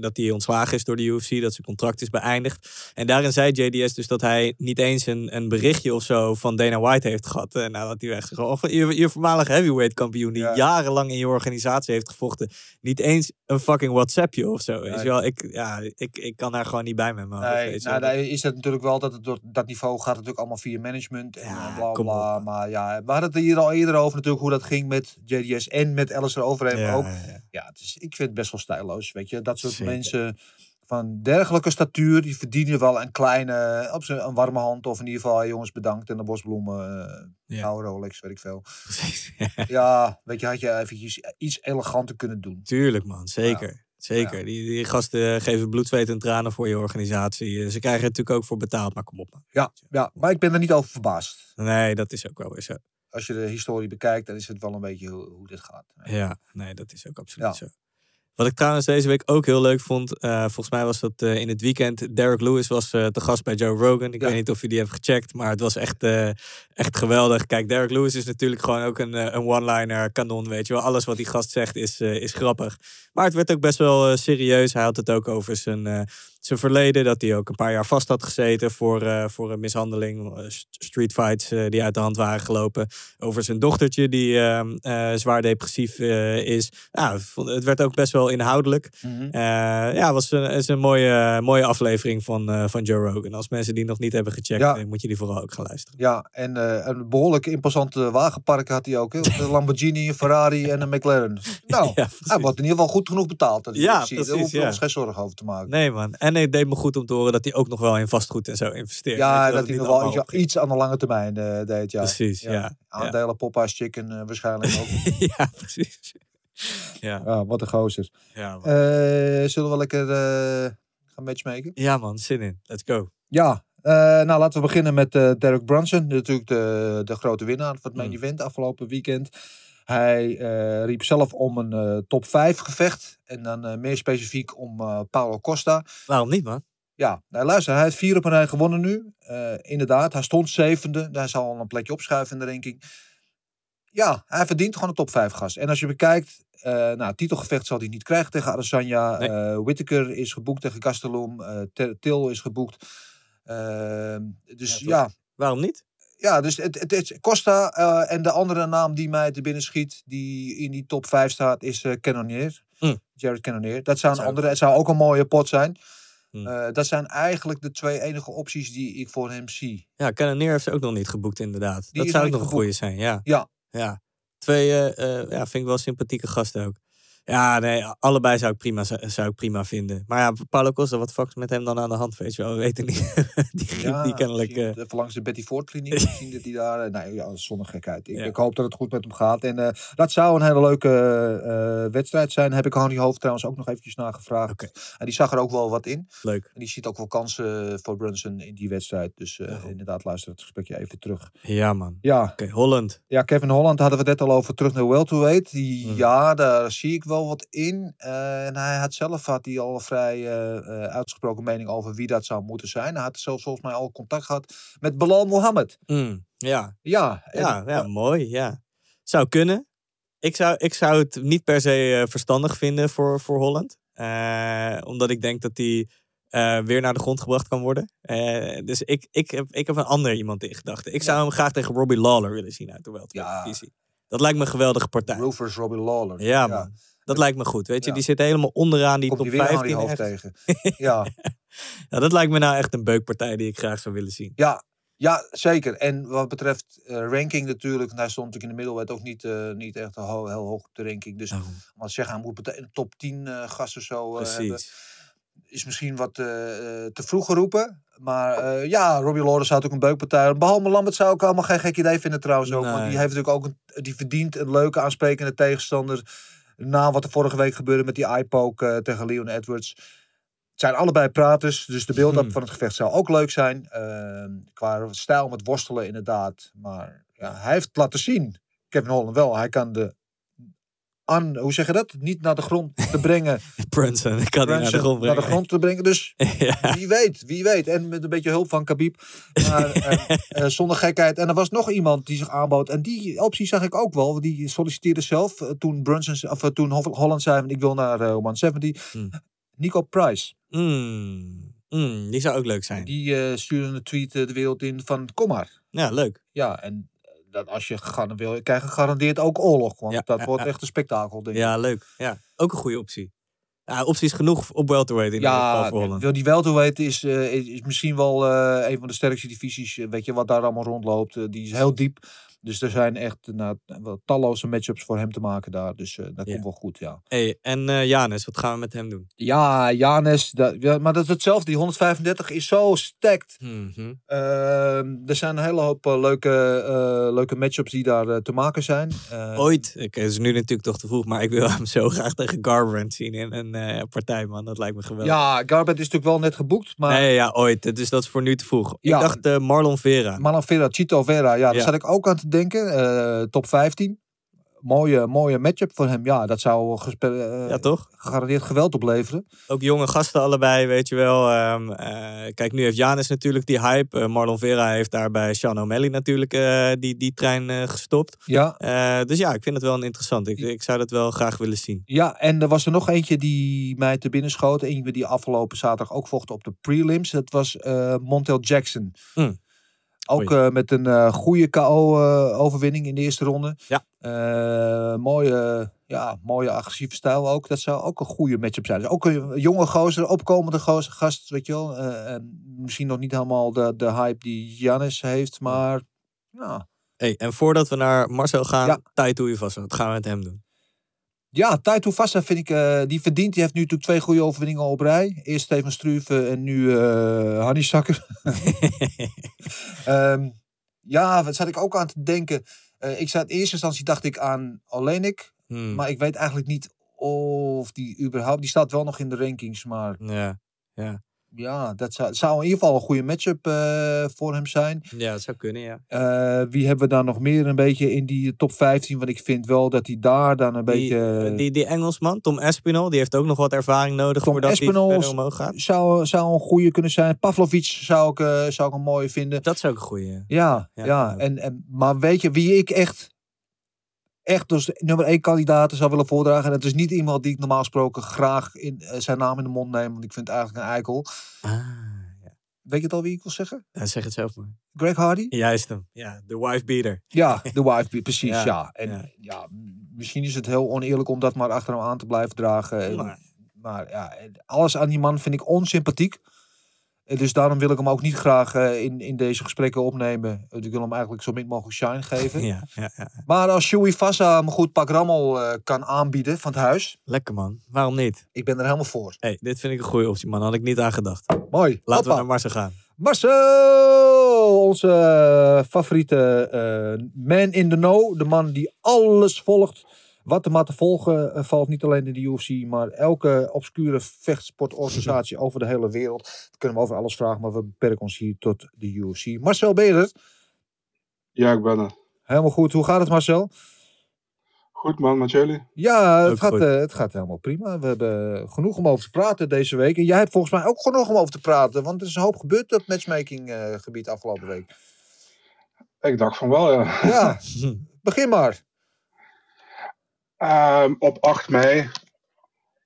dat hij ontslagen is door de UFC, dat zijn contract is beëindigd. En daarin zei JDS dus dat hij niet eens een, een berichtje of zo van Dana White heeft gehad. En nadat hij weg is. Of je, je voormalige heavyweight kampioen die Ja. jarenlang in je organisatie heeft gevochten. Niet eens een fucking WhatsAppje of zo. Je wel? Ik, ja, ik, ik kan daar gewoon niet bij met mijn Nee, nou, daar is het natuurlijk wel dat het door dat niveau gaat natuurlijk allemaal via management en Ja, eh, bla bla. Maar ja, we hadden het hier al eerder over natuurlijk hoe dat ging met JDS en met Alistair Overeem Ja, ook. ja, ja. Ja, het is, ik vind het best wel stijloos, weet je. Dat soort Zeker. mensen van dergelijke statuur, die verdienen wel een kleine, op zijn een warme hand. Of in ieder geval, jongens, bedankt. En de bosbloemen, Ja. oude Rolex, weet ik veel. (laughs) Ja, weet je, had je eventjes iets eleganter kunnen doen. Tuurlijk, man. Zeker. Zeker. Ja. Die, die gasten geven bloed, zweet en tranen voor je organisatie. Eh, Ze krijgen er natuurlijk ook voor betaald, maar kom op. Man. Ja, ja, maar ik ben er niet over verbaasd. Nee, dat is ook wel weer zo. Als je de historie bekijkt, dan is het wel een beetje hoe, hoe dit gaat. Ja, nee, dat is ook absoluut Ja. zo. Wat ik trouwens deze week ook heel leuk vond, eh, volgens mij was dat eh, in het weekend. Derek Lewis was eh, te gast bij Joe Rogan. Ik Ja. weet niet of je die hebt gecheckt, maar het was echt, echt geweldig. Kijk, Derek Lewis is natuurlijk gewoon ook een, een one-liner kanon, weet je wel. Alles wat die gast zegt is, is grappig. Maar het werd ook best wel serieus. Hij had het ook over zijn, zijn verleden, dat hij ook een paar jaar vast had gezeten voor, eh, voor een mishandeling, eh, st- streetfights eh, die uit de hand waren gelopen. Over zijn dochtertje die ehm, eh, zwaar depressief is. Ja, het werd ook best wel inhoudelijk. Mhm. Ja, was een, is een mooie, mooie aflevering van, van Joe Rogan. Als mensen die nog niet hebben gecheckt, Ja. moet je die vooral ook gaan luisteren. Ja, en een behoorlijk imposante wagenpark had hij ook. Een Lamborghini, een Ferrari en een McLaren. (laughs) Nou, Ja, precies. hij wordt in ieder geval goed genoeg betaald. Dat Ja, je. Daar precies, hoef je ja. ons geen zorgen over te maken. Nee man, en het deed me goed om te horen dat hij ook nog wel in vastgoed en zo investeert. Ja, dat hij nog wel iets, aan de lange termijn eh, deed. Ja. Precies, ja. Ja, Aandelen Popeyes Chicken eh, waarschijnlijk (laughs) ook. ja precies. Ja, ja, wat een gozer. ja, man. Eh, zullen we lekker gaan matchmaken? ja man, zin in. Let's go. Ja, nou laten we beginnen met Derek Brunson. Natuurlijk de, de grote winnaar van het main Mm. event afgelopen weekend. Hij eh, riep zelf om een eh, top 5 gevecht. En dan eh, meer specifiek om Paulo Costa. Waarom niet man? Ja, nou, luister, hij heeft vier op een rij gewonnen nu. Inderdaad, hij stond zevende. Hij zal al een plekje opschuiven in de ranking. Ja, hij verdient gewoon een top 5 gast. En als je bekijkt, nou, titelgevecht zal hij niet krijgen tegen Adesanya. Nee. Whittaker is geboekt tegen Gastelum. Till is geboekt. Eh, dus Ja, ja? Waarom niet? Ja, dus het, het, is Costa eh, en de andere naam die mij te binnen schiet, die in die top 5 staat, is eh Cannonier. Mm. Jared Cannonier. Dat zou een andere, het zou ook een mooie pot zijn. Mm. Eh, dat zijn eigenlijk de twee enige opties die ik voor hem zie. Ja, Cannonier heeft ze ook nog niet geboekt inderdaad. Die dat zou ook nog een goede zijn, ja. Ja. Ja. Twee, ja, vind ik wel sympathieke gasten ook. Ja, nee, allebei zou ik prima, zou ik prima vinden. Maar ja, Paulo Costa, wat fuck is met hem dan aan de hand? Weet je wel, we weten niet. (laughs) die griep die kennelijk... eh, Even langs de Betty Ford kliniek. Misschien dat hij daar... eh, Nee, ja, zonder gekheid. Ik, Ja. ik hoop dat het goed met hem gaat. En eh, dat zou een hele leuke wedstrijd zijn. Heb ik Hanny Hoofd trouwens ook nog eventjes nagevraagd. En die zag er ook wel wat in. leuk. En die ziet ook wel kansen voor Brunson in die wedstrijd. Dus inderdaad, luister het gesprekje even terug. Ja, man. Ja, Oké, Holland. ja, Kevin Holland hadden we net al over terug naar welterweight. Die, Mhm. Ja, daar zie ik wel wat in. Eh, en hij had zelf had hij al een vrij eh, eh, uitgesproken mening over wie dat zou moeten zijn. Hij had zelfs volgens mij al contact gehad met Bilal Mohammed. Mm, ja, Ja, en- ja, ja, mooi. Ja. Zou kunnen. Ik zou, ik zou het niet per se verstandig vinden voor, voor Holland. Omdat ik denk dat hij weer naar de grond gebracht kan worden. Dus ik, ik, heb, ik heb een ander iemand in gedachten. Ik zou hem graag tegen Robbie Lawler willen zien uit de welterweight Ja. Dat lijkt me een geweldige partij. Rovers Robbie Lawler. Ja, man. Dat lijkt me goed. Weet je, Ja. die zit helemaal onderaan die Komt top die 15. hoofd tegen. (laughs) ja. Ja, dat lijkt me nou echt een beukpartij die ik graag zou willen zien. Ja, ja, zeker. En wat betreft eh, ranking natuurlijk, daar stond ik in de middelwet ook niet, eh, niet echt heel hoog op de ranking. Dus maar zeggen, hij moet een top 10 eh, gasten zo hebben. Is misschien wat te vroeg geroepen. Maar eh, ja, Robbie Lawler zou ook een beukpartij. Behalve Lambert zou ik allemaal geen gek idee vinden trouwens ook. Want die heeft natuurlijk ook een, die verdient een leuke aansprekende tegenstander. Na wat er vorige week gebeurde met die eye-poke eh, tegen Leon Edwards. Het zijn allebei praters, dus de beeld-up Hmm. van het gevecht zou ook leuk zijn. Ehm, qua stijl met worstelen inderdaad. Maar ja, hij heeft laten zien, Kevin Holland wel. Hij kan de, aan, hoe zeg je dat? Niet naar de grond te brengen. (laughs) Brunson, ik kan die naar de Brunson grond naar de brengen. grond te brengen. Dus (laughs) ja. wie weet, wie weet. En met een beetje hulp van Khabib. Maar (laughs) eh, eh, zonder gekheid. En er was nog iemand die zich aanbood. En die optie zag ik ook wel. Die solliciteerde zelf. eh, toen, Brunson, of, eh, toen Ho- Holland zei, ik wil naar eh 170. Hmm. Nico Price. Mm, mm, die zou ook leuk zijn. Die eh, stuurde een tweet eh, de wereld in van kom maar. Ja, leuk. Ja, en eh, dat als je gaat, wil, krijg je gegarandeerd ook oorlog. Want Ja, dat ja, wordt ja. (laughs) echt een spektakel, denk ik. Ja, leuk. Ja, ook een goede optie. Ja, opties genoeg op welterweight in ieder geval Ja, voor die welterweight is, eh, is, is misschien wel eh, een van de sterkste divisies. eh, Weet je wat daar allemaal rondloopt? die is heel diep. Dus er zijn echt nou, wel talloze matchups voor hem te maken daar. Dus eh, dat Ja. komt wel goed, ja. Hey, en eh Janis, wat gaan we met hem doen? Ja, Janes. Dat, ja, maar dat is hetzelfde. Die 135 is zo stacked. Mhm. Ehm, er zijn een hele hoop eh, leuke, eh, leuke matchups die daar eh, te maken zijn. Eh, Ooit, ik, het is nu natuurlijk toch te vroeg, maar ik wil hem zo graag tegen Garbrandt zien in een eh, partij, man. Dat lijkt me geweldig. Ja, Garbett is natuurlijk wel net geboekt. Maar Nee, ja, ooit. Dus dat is voor nu te vroeg. Ja. Ik dacht eh, Marlon Vera. Marlon Vera, Chito Vera, ja, daar zat ik ook aan te denken. Eh, top 15. Mooie, mooie matchup voor hem. Ja, dat zou eh, Ja, toch? gegarandeerd geweld opleveren. Ook jonge gasten allebei, weet je wel. Ehm, eh, kijk, nu heeft Janis natuurlijk die hype. Marlon Vera heeft daar bij Sean O'Malley natuurlijk die, die trein gestopt. Ja. Dus ja, ik vind het wel een interessant. Ik, ik zou dat wel graag willen zien. ja, en er was er nog eentje die mij te binnen schoot. Eentje die afgelopen zaterdag ook vocht op de prelims. Dat was Montel Jackson. Hmm. Ook eh, met een eh, goede KO-overwinning in de eerste ronde. Ja. Eh, mooie, ja, mooie agressieve stijl ook. Dat zou ook een goede matchup zijn. Dus ook een jonge gozer, opkomende gozer, gast, weet je wel. Eh, en misschien nog niet helemaal de, de hype die Janis heeft, maar ja. Hey, en voordat we naar Marcel gaan, Ja. Taito Ivasa, wat gaan we met hem doen? Ja, Taito Vassa vind ik, eh, die verdient. Die heeft nu natuurlijk twee goede overwinningen op rij. Eerst Steven Struve en nu Hanni. (laughs) Ehm, ja, wat zat ik ook aan te denken. Eh, ik zat in eerste instantie dacht ik aan Olenik. Hmm, Maar ik weet eigenlijk niet of die überhaupt... Die staat wel nog in de rankings, maar ja, ja. Ja, dat zou, zou in ieder geval een goede matchup eh, voor hem zijn. ja, dat zou kunnen, ja. Eh, wie hebben we daar nog meer een beetje in die top 15? Want ik vind wel dat hij daar dan een Die, beetje... eh, die, die Engelsman, Tom Espinol, die heeft ook nog wat ervaring nodig Tom voordat Espinol hij omhoog gaat. zou, zou een goede kunnen zijn. Pavlovic zou ik, zou ik een mooie vinden. Dat is ook een goeie. Ja, Ja, ja. ja. En, en, maar weet je wie ik echt, echt als nummer één kandidaat zou willen voordragen? En het is niet iemand die ik normaal gesproken graag in, eh, zijn naam in de mond neem. Want ik vind het eigenlijk een eikel. Ah, ja. Weet je het al wie ik wil zeggen? Ja, zeg het zelf maar. Greg Hardy? Juist hem. Ja, de wife beater. Ja, (laughs) de wife, precies, Ja, ja. En ja. misschien is het heel oneerlijk om dat maar achter hem aan te blijven dragen. En- Maar- maar ja, alles aan die man vind ik onsympathiek. Eh, Dus daarom wil ik hem ook niet graag eh, in, in deze gesprekken opnemen. Ik wil hem eigenlijk zo min mogelijk shine geven. (laughs) Ja, ja, ja. Maar als Shui Fassa hem goed pak rammel eh, kan aanbieden van het huis. Lekker man. Waarom niet? Ik ben er helemaal voor. hey, dit vind ik een goede optie man. Had ik niet aan gedacht. Mooi. Laten we naar Marcel gaan. Marcel, onze favoriete man in the know. De man die alles volgt. Wat er maar te volgen eh, valt. Niet alleen in de UFC, maar elke obscure vechtsportorganisatie over de hele wereld. Dat kunnen we over alles vragen, maar we beperken ons hier tot de UFC. Marcel, ben je er? Ja, ik ben er. Helemaal goed. Hoe gaat het, Marcel? Goed man, met jullie? Ja, Ook het gaat, eh, het gaat helemaal prima. We hebben genoeg om over te praten deze week. En jij hebt volgens mij ook genoeg om over te praten. Want er is een hoop gebeurd op matchmaking eh, gebied afgelopen week. Ik dacht van wel, ja. Ja, (laughs) begin maar. Ehm, op 8 mei,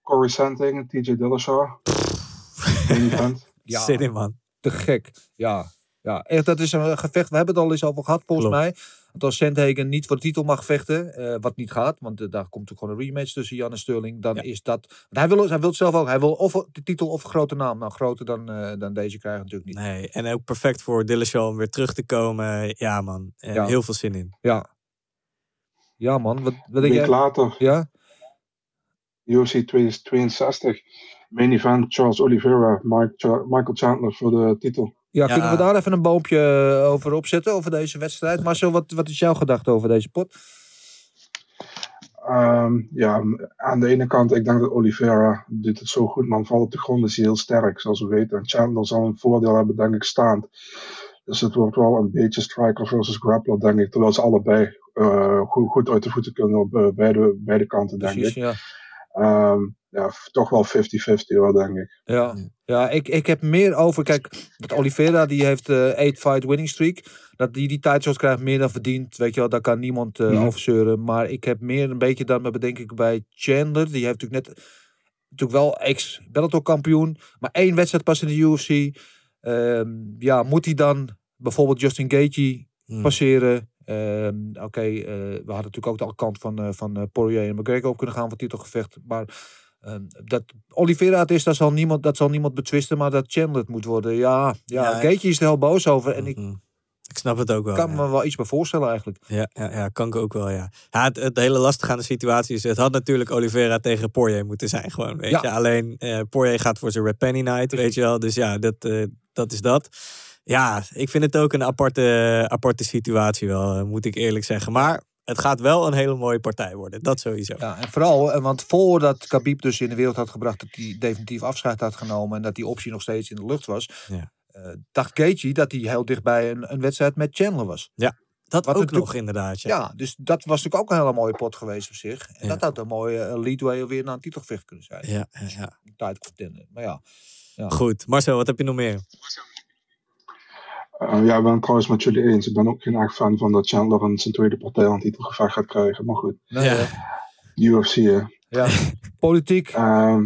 Corey Santing, TJ Dillashaw. (laughs) Ja. Zin in man. Te gek. Ja, ja, echt, dat is een gevecht. We hebben het al eens over gehad, volgens Klopt. mij. Dat als Sandhagen niet voor de titel mag vechten, eh, wat niet gaat, want eh, daar komt ook gewoon een rematch tussen Jan en Sterling, dan Ja. is dat. Want hij wil, hij wil het zelf ook. Hij wil of de titel of een grote naam. Nou, groter dan, eh, dan deze krijgen natuurlijk niet. Nee, en ook perfect voor Dillashaw om weer terug te komen. Ja man, Ja. heel veel zin in. Ja. Ja, man. Wat, wat Een denk week jij? later, Ja? UFC 62. Main event, Charles Oliveira, Michael Chandler voor de titel. Ja, Ja. kunnen we daar even een boompje eh, over opzetten, over deze wedstrijd? Marcel, wat, wat is jouw gedachte over deze pot? Ehm, ja, aan de ene kant, ik denk dat Oliveira doet het zo goed, man. Valt op de grond is hij heel sterk, zoals we weten. En Chandler zal een voordeel hebben, denk ik, staand. Dus het wordt wel een beetje striker versus grappler, denk ik. Terwijl ze allebei eh, goed, goed uit de voeten kunnen op eh, beide, beide kanten, denk Precies, ik. ja. Ehm, ja, toch wel 50-50 hoor, denk ik. Ja, ja ik, ik heb meer over. Kijk, dat Oliveira die heeft eh 8 fight winning streak. Dat die die tijdshot krijgt meer dan verdient. Weet je wel, daar kan niemand eh over zeuren. Maar ik heb meer een beetje dan bedenk ik bij Chandler. Die heeft natuurlijk net natuurlijk wel ex Bellator kampioen. Maar één wedstrijd pas in de UFC. Ehm, ja, moet hij dan bijvoorbeeld Justin Gaethje Hmm. passeren? Ehm, Oké, eh, we hadden natuurlijk ook de kant van, eh, van eh, Poirier en McGregor op kunnen gaan voor titelgevecht. Maar ehm, dat Oliveira het is, dat zal, niemand, dat zal niemand betwisten. Maar dat Chandler het moet worden, ja. ja, Ja, ik- is er heel boos over. En ik. Ik snap het ook wel. kan ja. me wel iets bij voorstellen eigenlijk. Ja, ja, ja, kan ik ook wel, ja. ja het, het hele lastige aan de situatie is... Het had natuurlijk Oliveira tegen Poirier moeten zijn gewoon, weet Ja. je. Alleen eh Poirier gaat voor zijn Red Penny Night, weet je wel. Dus ja, dat, dat is dat. Ja, ik vind het ook een aparte, aparte situatie wel, eh, moet ik eerlijk zeggen. Maar het gaat wel een hele mooie partij worden, dat sowieso. Ja, en vooral, eh, want voordat Khabib dus in de wereld had gebracht dat hij definitief afscheid had genomen en dat die optie nog steeds in de lucht was, Ja. eh, dacht Gaethje dat hij heel dichtbij een, een wedstrijd met Chandler was. Dat Wat ook nog inderdaad, ja. Ja. dus dat was natuurlijk ook een hele mooie pot geweest op zich. En Ja. dat had een mooie leadway weer naar een titelgevecht kunnen zijn. Ja, ja, ja. Een Tijd contender. Maar ja, Ja. Goed, Marcel, wat heb je nog meer? Eh, ja, ik ben het trouwens met jullie eens. Ik ben ook geen echt fan van dat Chandler een zijn tweede partij aan titelgevecht gaat krijgen. Maar goed, nee, Ja. UFC hè. ja. (laughs) politiek. Ehm,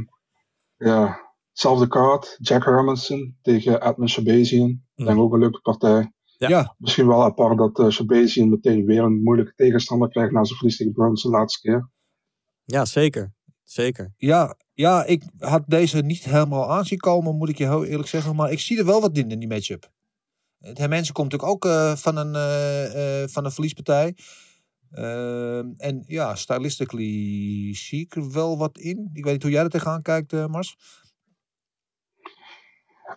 ja, hetzelfde kaart. Jack Hermanson tegen Edmund Shabazian. Ik denk ook een leuke partij. Ja. Ja. Misschien wel apart dat uh, Shabazian meteen weer een moeilijke tegenstander krijgt na zijn verlies tegen Burns de laatste keer. Ja, zeker. Zeker. Ja, ja, ik had deze niet helemaal aanzien komen, moet ik je heel eerlijk zeggen. Maar ik zie er wel wat in in die matchup. Het mensen komt natuurlijk ook eh, van, een, eh, eh, van een verliespartij. Ehm, en ja, stylistically zie ik er wel wat in. Ik weet niet hoe jij er tegenaan kijkt, Mars.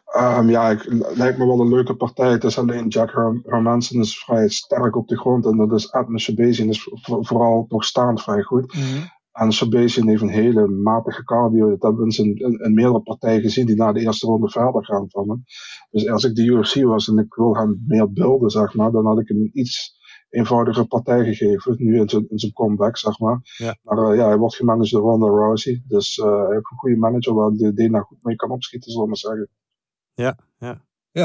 Ehm, ja, ik, lijkt me wel een leuke partij. Het is alleen Jack Herm Hermanson is vrij sterk op de grond. En dat is Edmund Shabazian is vo- vooral nog staand vrij goed. En Shabazian heeft een hele matige cardio. Dat hebben we in, zijn- in, in meerdere partijen gezien die na de eerste ronde verder gaan van hem. Dus als ik de UFC was en ik wil hem meer beelden, zeg maar, dan had ik hem een iets eenvoudige partij gegeven. Nu in zijn, in zijn comeback, zeg maar. Ja. Maar eh, ja, hij wordt gemanaged door Ronda Rousey. Dus eh, hij heeft een goede manager waar de Dana goed mee kan opschieten, zullen we maar zeggen. Ja.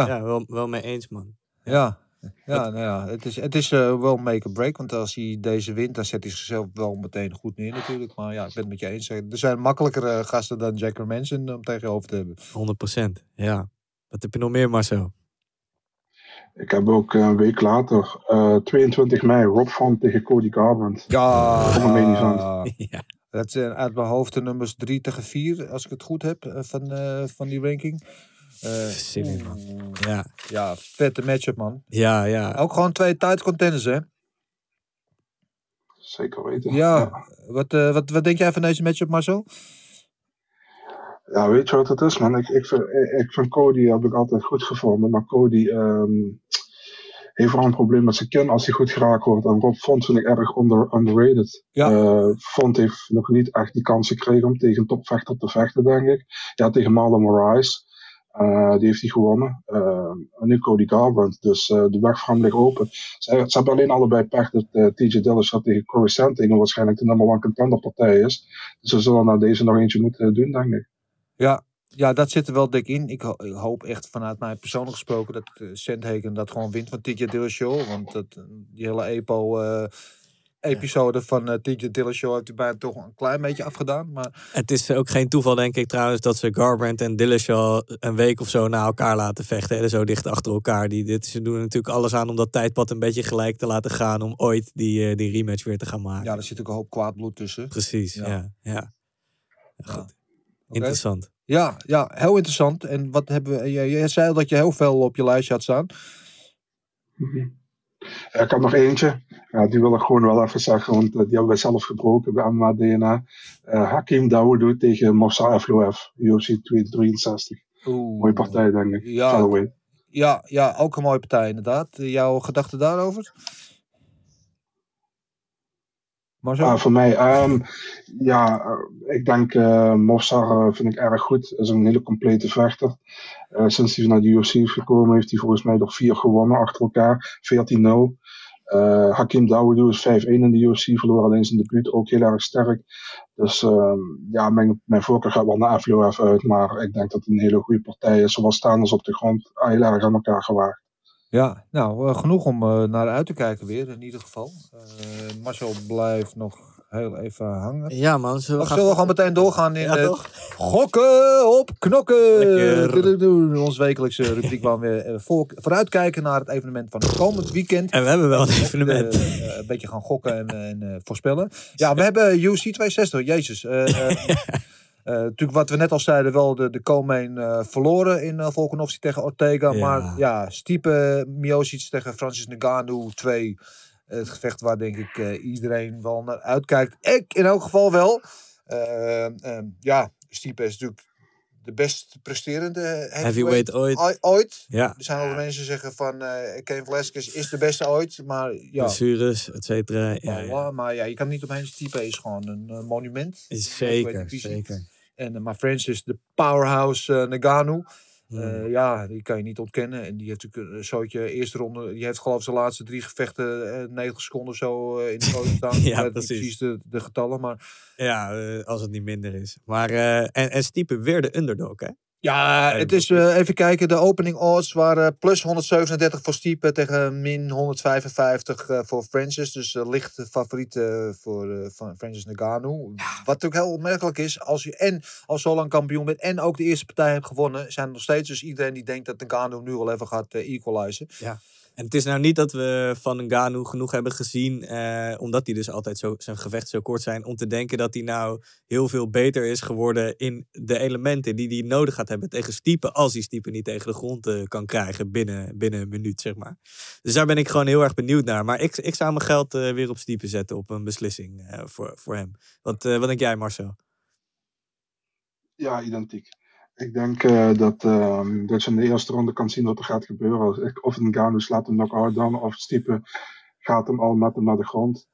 Ja, wel, wel mee eens, man. Ja, ja, nou ja, het is, het is eh, wel make or break. Want als hij deze wint, dan zet hij zichzelf wel meteen goed neer natuurlijk. Maar ja, ik ben het met je eens. Er zijn makkelijkere gasten dan Jack Manson om tegenover te hebben. 100%. Ja. Wat heb je nog meer, Marcel? Ik heb ook eh, een week later, eh, 22 mei, Rob Van tegen Cody Garbrandt. Ja, een (laughs) ja. dat zijn uit mijn hoofd de nummers 3 tegen 4, als ik het goed heb, eh, van, eh, van die ranking. Eh, Zin in, man. Ja, ja, vette matchup, man. ja, ja. Ook gewoon twee tight contenders, hè? Zeker weten. Ja. Wat, eh, wat, wat denk jij van deze matchup, Marcel? Ja, weet je wat het is, man? Ik, ik, vind, ik, vind Cody heb ik altijd goed gevonden. Maar Cody ehm, heeft vooral een probleem met zijn kin als hij goed geraakt wordt. En Rob Font vind ik erg under, underrated. Ja. Eh, Font heeft nog niet echt die kans gekregen om tegen een topvechter te vechten, denk ik. Ja, tegen Marlon Moraes. Eh, die heeft hij gewonnen. Eh, en nu Cody Garbrandt. Dus eh, de weg voor hem ligt open. Ze, ze hebben alleen allebei pech dat TJ Dillashaw tegen Corey Sandhagen waarschijnlijk de number one contender partij is. Dus ze zullen naar deze nog eentje moeten doen, denk ik. Ja, ja, dat zit er wel dik in. Ik, ho- ik hoop echt vanuit mij persoonlijk gesproken dat Sandhagen dat gewoon wint van TJ Dillashaw. Want dat, die hele EPO episode van uh, TJ Dillashaw heeft hij bijna toch een klein beetje afgedaan. Maar Het is ook geen toeval, denk ik trouwens, dat ze Garbrandt en Dillashaw een week of zo na elkaar laten vechten. hè, Zo dicht achter elkaar. Die, dit, ze doen er natuurlijk alles aan om dat tijdpad een beetje gelijk te laten gaan. Om ooit die, eh, die rematch weer te gaan maken. ja, er zit ook een hoop kwaad bloed tussen. Precies, Ja. ja. ja. Ja, Goed. Interessant. Ja, ja, heel interessant. En wat hebben we, jij, jij zei al dat je heel veel op je lijstje had staan. Mhm. Ja, ik heb nog eentje. Die wil ik gewoon wel even zeggen, want eh, die hebben wij zelf gebroken bij MMA DNA. Eh Hakim Dawoudou tegen Moussa Evloev, UFC 263. Oeh. Mooie partij, denk ik. Ja. Ja, ja, ook een mooie partij inderdaad. Eh, Jouw gedachten daarover? Ah, voor mij, ehm, ja, eh, ik denk uh, Mossar eh, vind ik erg goed. Is een hele complete vechter. Eh, sinds hij naar de UFC is gekomen, heeft hij volgens mij nog vier gewonnen achter elkaar. 14-0. Eh, Hakim Dawoudou is 5-1 in de UFC, verloor alleen zijn debuut, ook heel erg sterk. Dus ehm, ja, mijn, mijn voorkeur gaat wel naar Evloev uit, maar ik denk dat het een hele goede partij is. Zowel staanders op de grond, heel erg aan elkaar gewaagd. Ja, nou, eh, genoeg om eh, naar uit te kijken weer, in ieder geval. Eh, Marcel blijft nog heel even hangen. Ja man, zullen we gaan... zullen we gewoon meteen doorgaan in Ja, het toch? gokken op knokken? Ons wekelijkse rubriek waar we vooruitkijken naar het evenement van het komend weekend. En we hebben wel een evenement. Een beetje gaan gokken en, en voorspellen. Ja, we hebben UC 260, jezus. Eh, (laughs) natuurlijk wat we net al zeiden, wel de, de co-main eh, verloren in uh, Volkanovski tegen Ortega. Ja. Maar ja, Stipe Miocic tegen Francis Ngannou 2. Het gevecht waar denk ik eh, iedereen wel naar uitkijkt. Ik in elk geval wel. Eh, eh, ja, Stipe is natuurlijk de best presterende heavyweight, Heavyweight ooit. oi- ooit. Ja, Er zijn wel mensen die zeggen van eh Ken Velasquez is de beste ooit. Maar ja, blessures, et cetera. Ja, ja. maar ja, je kan niet omheen. Stipe is gewoon een eh, monument. Zeker, zeker. En, eh, maar Francis, de powerhouse eh Nagano. Hmm. eh, ja, die kan je niet ontkennen. En die heeft natuurlijk een zootje eerste ronde. Die heeft geloof ik zijn laatste drie gevechten eh 90 seconden zo in de foto (laughs) staan. Ja, precies. precies de, de getallen. Maar Ja, als het niet minder is. Maar, en, en Stiepe weer de underdog, hè? Ja, het is eh, even kijken. De opening odds waren plus 137 voor Stipe tegen min 155 eh, voor Francis. Dus eh, licht favoriet voor van Francis Ngannou. Wat ook heel opmerkelijk is, als je en al zo lang kampioen bent en ook de eerste partij hebt gewonnen, zijn er nog steeds dus iedereen die denkt dat Ngannou nu wel even gaat equalizen. En het is nou niet dat we van Ngannou genoeg hebben gezien, eh, omdat hij dus altijd zo, zijn gevecht zo kort zijn, om te denken dat hij nou heel veel beter is geworden in de elementen die hij nodig gaat hebben tegen Stiepe, als hij Stiepe niet tegen de grond eh, kan krijgen binnen, binnen een minuut, zeg maar. Dus daar ben ik gewoon heel erg benieuwd naar. Maar ik, ik zou mijn geld eh, weer op Stiepe zetten op een beslissing eh, voor, voor hem. Wat, eh, wat denk jij, Marcel? Ja, identiek. Ik denk eh, dat, ehm, dat je in de eerste ronde kan zien wat er gaat gebeuren. Of Ngannou slaat een knock-out dan, of Stipe gaat hem al met hem naar de grond.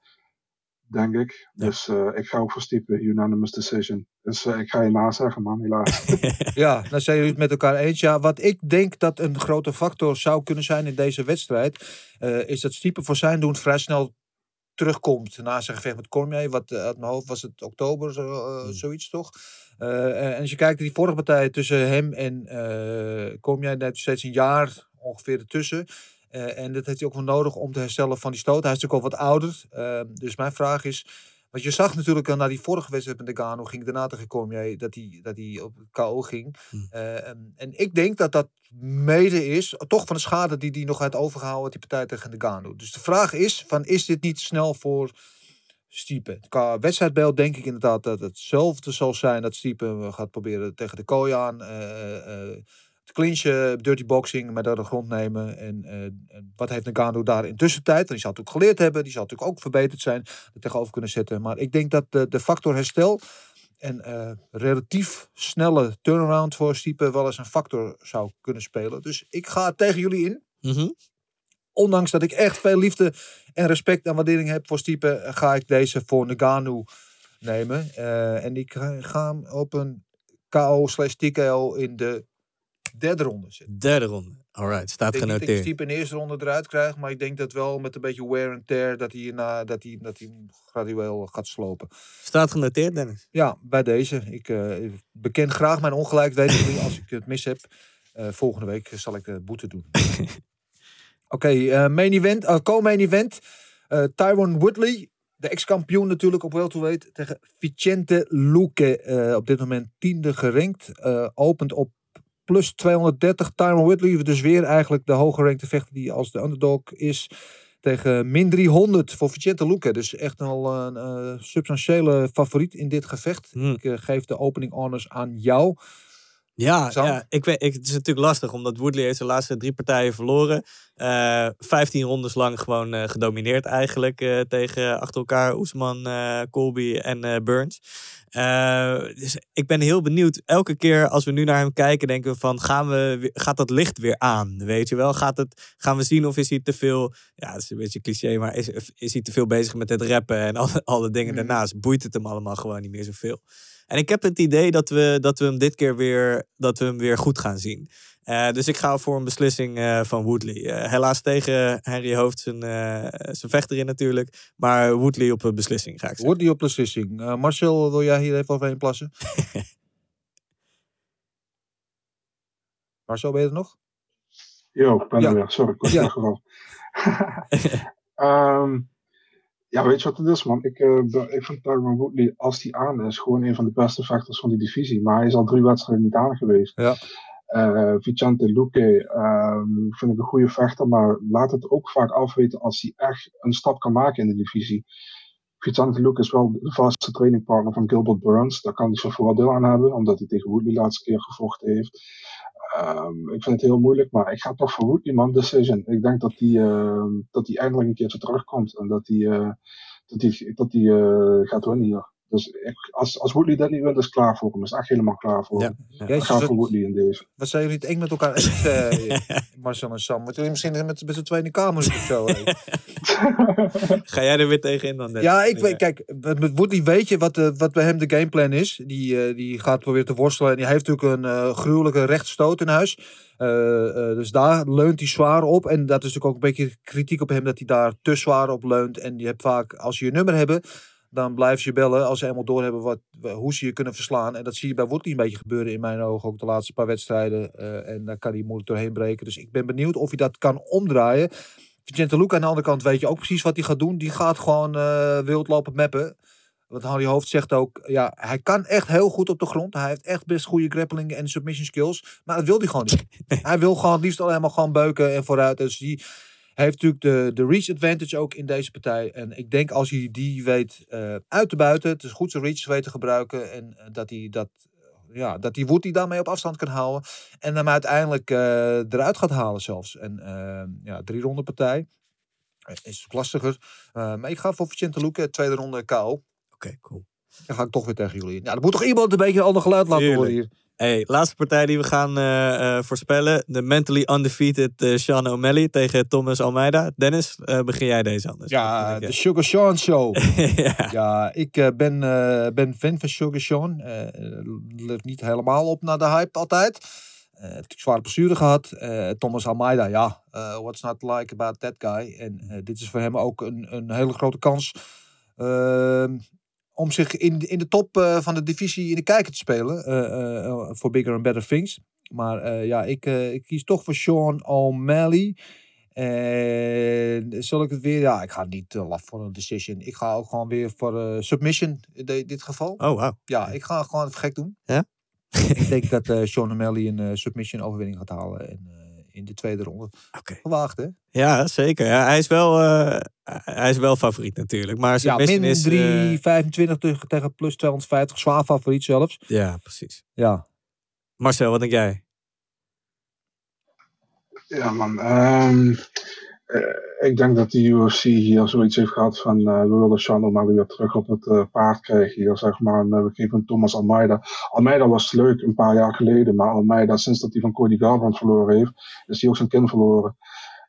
Denk ik. Ja. Dus eh, ik ga ook voor Stipe, unanimous decision. Dus eh, ik ga je nazeggen, man, helaas. (laughs) Ja, dan zijn jullie het met elkaar eens. Ja, wat ik denk dat een grote factor zou kunnen zijn in deze wedstrijd, eh, is dat Stiepe voor zijn doen vrij snel terugkomt na zijn gevecht met Cormier. Wat uit mijn hoofd was het oktober, zo, Hmm. zoiets toch? Eh, eh, en als je kijkt naar die vorige partij tussen hem en eh Cormier, daar heeft steeds een jaar ongeveer ertussen. En dat heeft hij ook wel nodig om te herstellen van die stoot. Hij is natuurlijk al wat ouder. Eh, dus mijn vraag is, want je zag natuurlijk al na die vorige wedstrijd met Ngannou, ging daarna tegen Cormier, dat hij, dat hij op KO ging. Eh, en, en ik denk dat dat mede is, toch van de schade die hij nog had overgehouden, die partij tegen Ngannou. Dus de vraag is, van, is dit niet snel voor Stiepe? Qua wedstrijdbeeld denk ik inderdaad dat het hetzelfde zal zijn dat Stiepe gaat proberen tegen de kooi aan. eh, eh, te clinchen, dirty boxing, met door de grond nemen. En eh, wat heeft Nagano daar in tussentijd? Die zal natuurlijk geleerd hebben, die zal natuurlijk ook verbeterd zijn, er tegenover kunnen zetten. Maar ik denk dat de, de factor herstel en eh, relatief snelle turnaround voor Stipe wel eens een factor zou kunnen spelen. Dus ik ga tegen jullie in. Mhm. Ondanks dat ik echt veel liefde en respect en waardering heb voor Stipe, ga ik deze voor Nagano nemen. Eh, en ik ga, hem op een KO slash TKO in de derde ronde zetten. Derde ronde. Alright, staat Ik denk dat ik genoteerd. Stipe in de eerste ronde eruit krijg, maar ik denk dat wel met een beetje wear and tear dat hij, na, dat hij, dat hij gradueel gaat slopen. Staat genoteerd, Dennis. Ja, bij deze. Ik eh, beken graag mijn ongelijk. Weet (laughs) als ik het mis heb. Eh, volgende week zal ik de boete doen. (laughs) Oké, eh, main event, eh, co-main event. Eh Tyron Woodley, de ex-kampioen natuurlijk op welterweight tegen Vicente Luque. op dit moment tiende gerankt. opent op plus 230. Tyron Woodley dus weer eigenlijk de hoger vechter die als de underdog is. Tegen min 300 voor Vicente Luque. Dus echt al een eh, substantiële favoriet in dit gevecht. Hmm. Ik geef de opening honors aan jou. Ja, ik weet, ik, het is natuurlijk lastig, omdat Woodley heeft zijn laatste drie partijen verloren. Eh 15 rondes lang gewoon eh, gedomineerd eigenlijk eh, tegen achter elkaar Oesman, Colby en Burns. Dus ik ben heel benieuwd. Elke keer als we nu naar hem kijken, denken we van, gaan we, gaat dat licht weer aan? Weet je wel? Gaat het, gaan we zien of is hij te veel, ja, dat is een beetje cliché, maar is, is hij te veel bezig met het rappen en alle, alle dingen Mhm. daarnaast? Boeit het hem allemaal gewoon niet meer zoveel? En ik heb het idee dat we, dat we hem dit keer weer, dat we hem weer goed gaan zien. Eh, dus ik ga voor een beslissing eh, van Woodley. Eh, helaas tegen Henry Hoofd zijn, eh, zijn vechter in natuurlijk. Maar Woodley op een beslissing ga ik zeggen. Woodley op beslissing. Eh, Marcel, wil jij hier even overheen plassen? (laughs) Marcel, ben je er nog? Yo, ik ben Ja. er weer. Sorry, ik was Ja. (laughs) Ehm, ja, weet je wat het is, man? Ik, eh, ik vind Tyron Woodley, als hij aan is, gewoon een van de beste vechters van die divisie. Maar hij is al drie wedstrijden niet aan geweest. Ja. Eh, Vicente Luque ehm, vind ik een goede vechter, maar laat het ook vaak afweten als hij echt een stap kan maken in de divisie. Vicente Luque is wel de vaste trainingpartner van Gilbert Burns. Daar kan hij zijn voordeel aan hebben, omdat hij tegen Woodley de laatste keer gevochten heeft. Ehm, ik vind het heel moeilijk, maar ik ga toch voor man. Decision. Ik denk dat hij ehm, dat hij eindelijk een keertje terugkomt en dat hij, eh, dat hij, dat hij eh, gaat winnen hier. Dus ik, als, als Woodley dat niet wint, is klaar voor hem. Is echt helemaal klaar voor Ja. hem. Ik Jezus, ga voor Woodley in deze. wat zijn jullie het eng met elkaar (laughs) eens, eh, Marcel en Sam? Moeten jullie misschien met, met z'n tweeën in de kamer of zo? eh? (laughs) Ga jij er weer tegenin dan? Dennis? Ja, ik weet, kijk, met Woodley weet je wat, eh, wat bij hem de gameplan is. Die, eh, die gaat proberen te worstelen. En die heeft natuurlijk een eh, gruwelijke rechtstoot in huis. Eh, eh, dus daar leunt hij zwaar op. En dat is natuurlijk ook een beetje kritiek op hem dat hij daar te zwaar op leunt. En je hebt vaak, als je je nummer hebben, dan blijven ze je bellen als ze eenmaal doorhebben wat, hoe ze je kunnen verslaan. En dat zie je bij Woodley een beetje gebeuren in mijn ogen. Ook de laatste paar wedstrijden. Eh, en daar kan hij moeilijk doorheen breken. Dus ik ben benieuwd of hij dat kan omdraaien. Vicente Luca aan de andere kant weet je ook precies wat hij gaat doen. Die gaat gewoon eh, wild lopen mappen. Want Harry Hoofd zegt ook, ja, hij kan echt heel goed op de grond. Hij heeft echt best goede grappling en submission skills. Maar dat wil hij gewoon niet. (laughs) hij wil gewoon het liefst alleen maar gewoon beuken en vooruit. Dus die heeft natuurlijk de, de reach advantage ook in deze partij. En ik denk als hij die weet eh, uit te buiten, het is goed zijn reach weet te gebruiken. En eh, dat hij dat, ja, dat die Woody daarmee op afstand kan houden. En hem uiteindelijk eh, eruit gaat halen zelfs. En ja, drie ronde partij. Is lastiger. Maar ik ga voor Vicente Luque, tweede ronde KO. Oké, cool. Dan ga ik toch weer tegen jullie in. Ja, er moet toch iemand een beetje een ander geluid laten horen hier. Hey, laatste partij die we gaan eh, eh, voorspellen. De mentally undefeated eh, Sean O'Malley tegen Thomas Almeida. Dennis, begin jij deze anders? Ja, de Sugar Sean Show. (laughs) ja. ja, ik ben, ben fan van Sugar Sean. Let niet helemaal op naar de hype altijd. Heeft natuurlijk zware blessure gehad. Eh, Thomas Almeida, ja, what's not like about that guy? En dit is voor hem ook een, een hele grote kans ehm, om zich in, in de top eh, van de divisie in de kijker te spelen. eh, eh, Voor bigger and better things. Maar ja, ik, ik kies toch voor Sean O'Malley. En zal ik het weer? Ja, ik ga niet laf voor een decision. Ik ga ook gewoon weer voor submission in de- dit geval. Oh, wauw. Ja, ik ga gewoon gek doen. Ja? ik denk dat Sean O'Malley een submission overwinning gaat halen eh, in de tweede ronde. Oké. Gewaagd, hè? Ja, zeker. Ja, hij, is wel, eh, hij is wel favoriet natuurlijk. Maar zijn Ja, min is... 3, eh, 25 tegen, tegen plus 250. Zwaar favoriet zelfs. ja, precies. Ja. Marcel, wat denk jij? Ja, man. ehm, eh, ik denk dat de UFC hier zoiets heeft gehad van eh, we willen Sean O'Malley weer terug op het eh, paard krijgen hier, zeg maar. Eh, we geven Thomas Almeida. Almeida was leuk een paar jaar geleden, maar Almeida, sinds dat hij van Cody Garbrandt verloren heeft, is hij ook zijn kin verloren.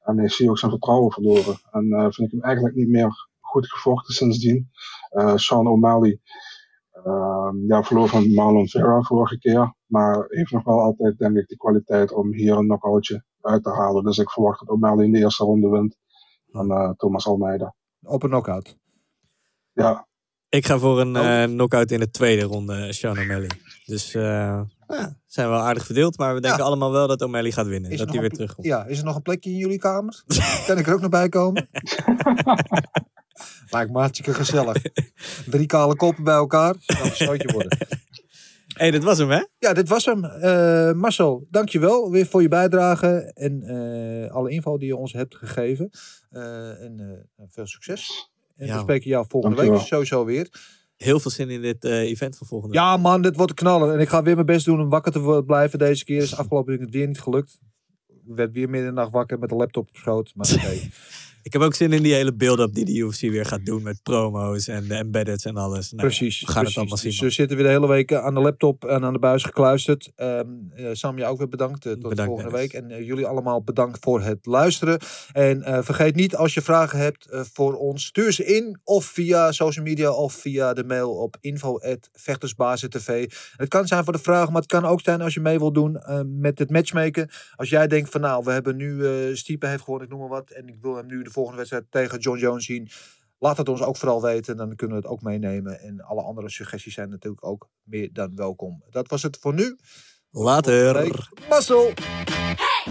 En is hij ook zijn vertrouwen verloren. En vind ik hem eigenlijk niet meer goed gevochten sindsdien. Sean O'Malley ehm, ja, verloor van Marlon Vera vorige keer. Maar heeft nog wel altijd, denk ik, de kwaliteit om hier een knockoutje uit te halen. Dus ik verwacht dat O'Malley in de eerste ronde wint van eh, Thomas Almeida. Op een knockout. Ja, Ik ga voor een eh knockout in de tweede ronde, Sean O'Malley. Dus eh ja, zijn wel aardig verdeeld. Maar we denken Ja. allemaal wel dat O'Malley gaat winnen. Is dat hij weer terugkomt. Ja, is er nog een plekje in jullie kamer? (laughs) kan ik er ook nog bij komen? Lijkt me hartstikke gezellig. Drie kale koppen bij elkaar. Dat kan een zootje worden. (laughs) hey, dit was hem, hè? Ja, dit was hem. Eh, Marcel, dankjewel weer voor je bijdrage en eh, alle info die je ons hebt gegeven. Eh, en eh, veel succes. En Ja. we spreken jou volgende Dankjewel. week sowieso weer. Heel veel zin in dit eh, event van volgende week. Ja man, dit wordt knallen. En ik ga weer mijn best doen om wakker te blijven deze keer. Is afgelopen week het weer niet gelukt. Ik werd weer midden in de nacht wakker met de laptop op schoot. Maar oké. (laughs) Ik heb ook zin in die hele build-up die de UFC weer gaat doen met promo's en de embeddeds en alles. Nou, precies. We gaan precies. het allemaal zien. Dus we zitten weer de hele week aan de laptop en aan de buis gekluisterd. Eh, Sam, je ook weer bedankt. eh, tot Bedankt, volgende week. En eh, jullie allemaal bedankt voor het luisteren. En eh, vergeet niet, als je vragen hebt eh, voor ons, stuur ze in. Of via social media of via de mail op info.vechtersbazen.tv. Het kan zijn voor de vraag, maar het kan ook zijn als je mee wilt doen eh, met het matchmaken. Als jij denkt van nou, we hebben nu, eh Stiepe heeft gewonnen, ik noem maar wat. En ik wil hem nu de volgende wedstrijd tegen John Jones zien. Laat het ons ook vooral weten, dan kunnen we het ook meenemen. En alle andere suggesties zijn natuurlijk ook meer dan welkom. Dat was het voor nu. Later. Mazzel!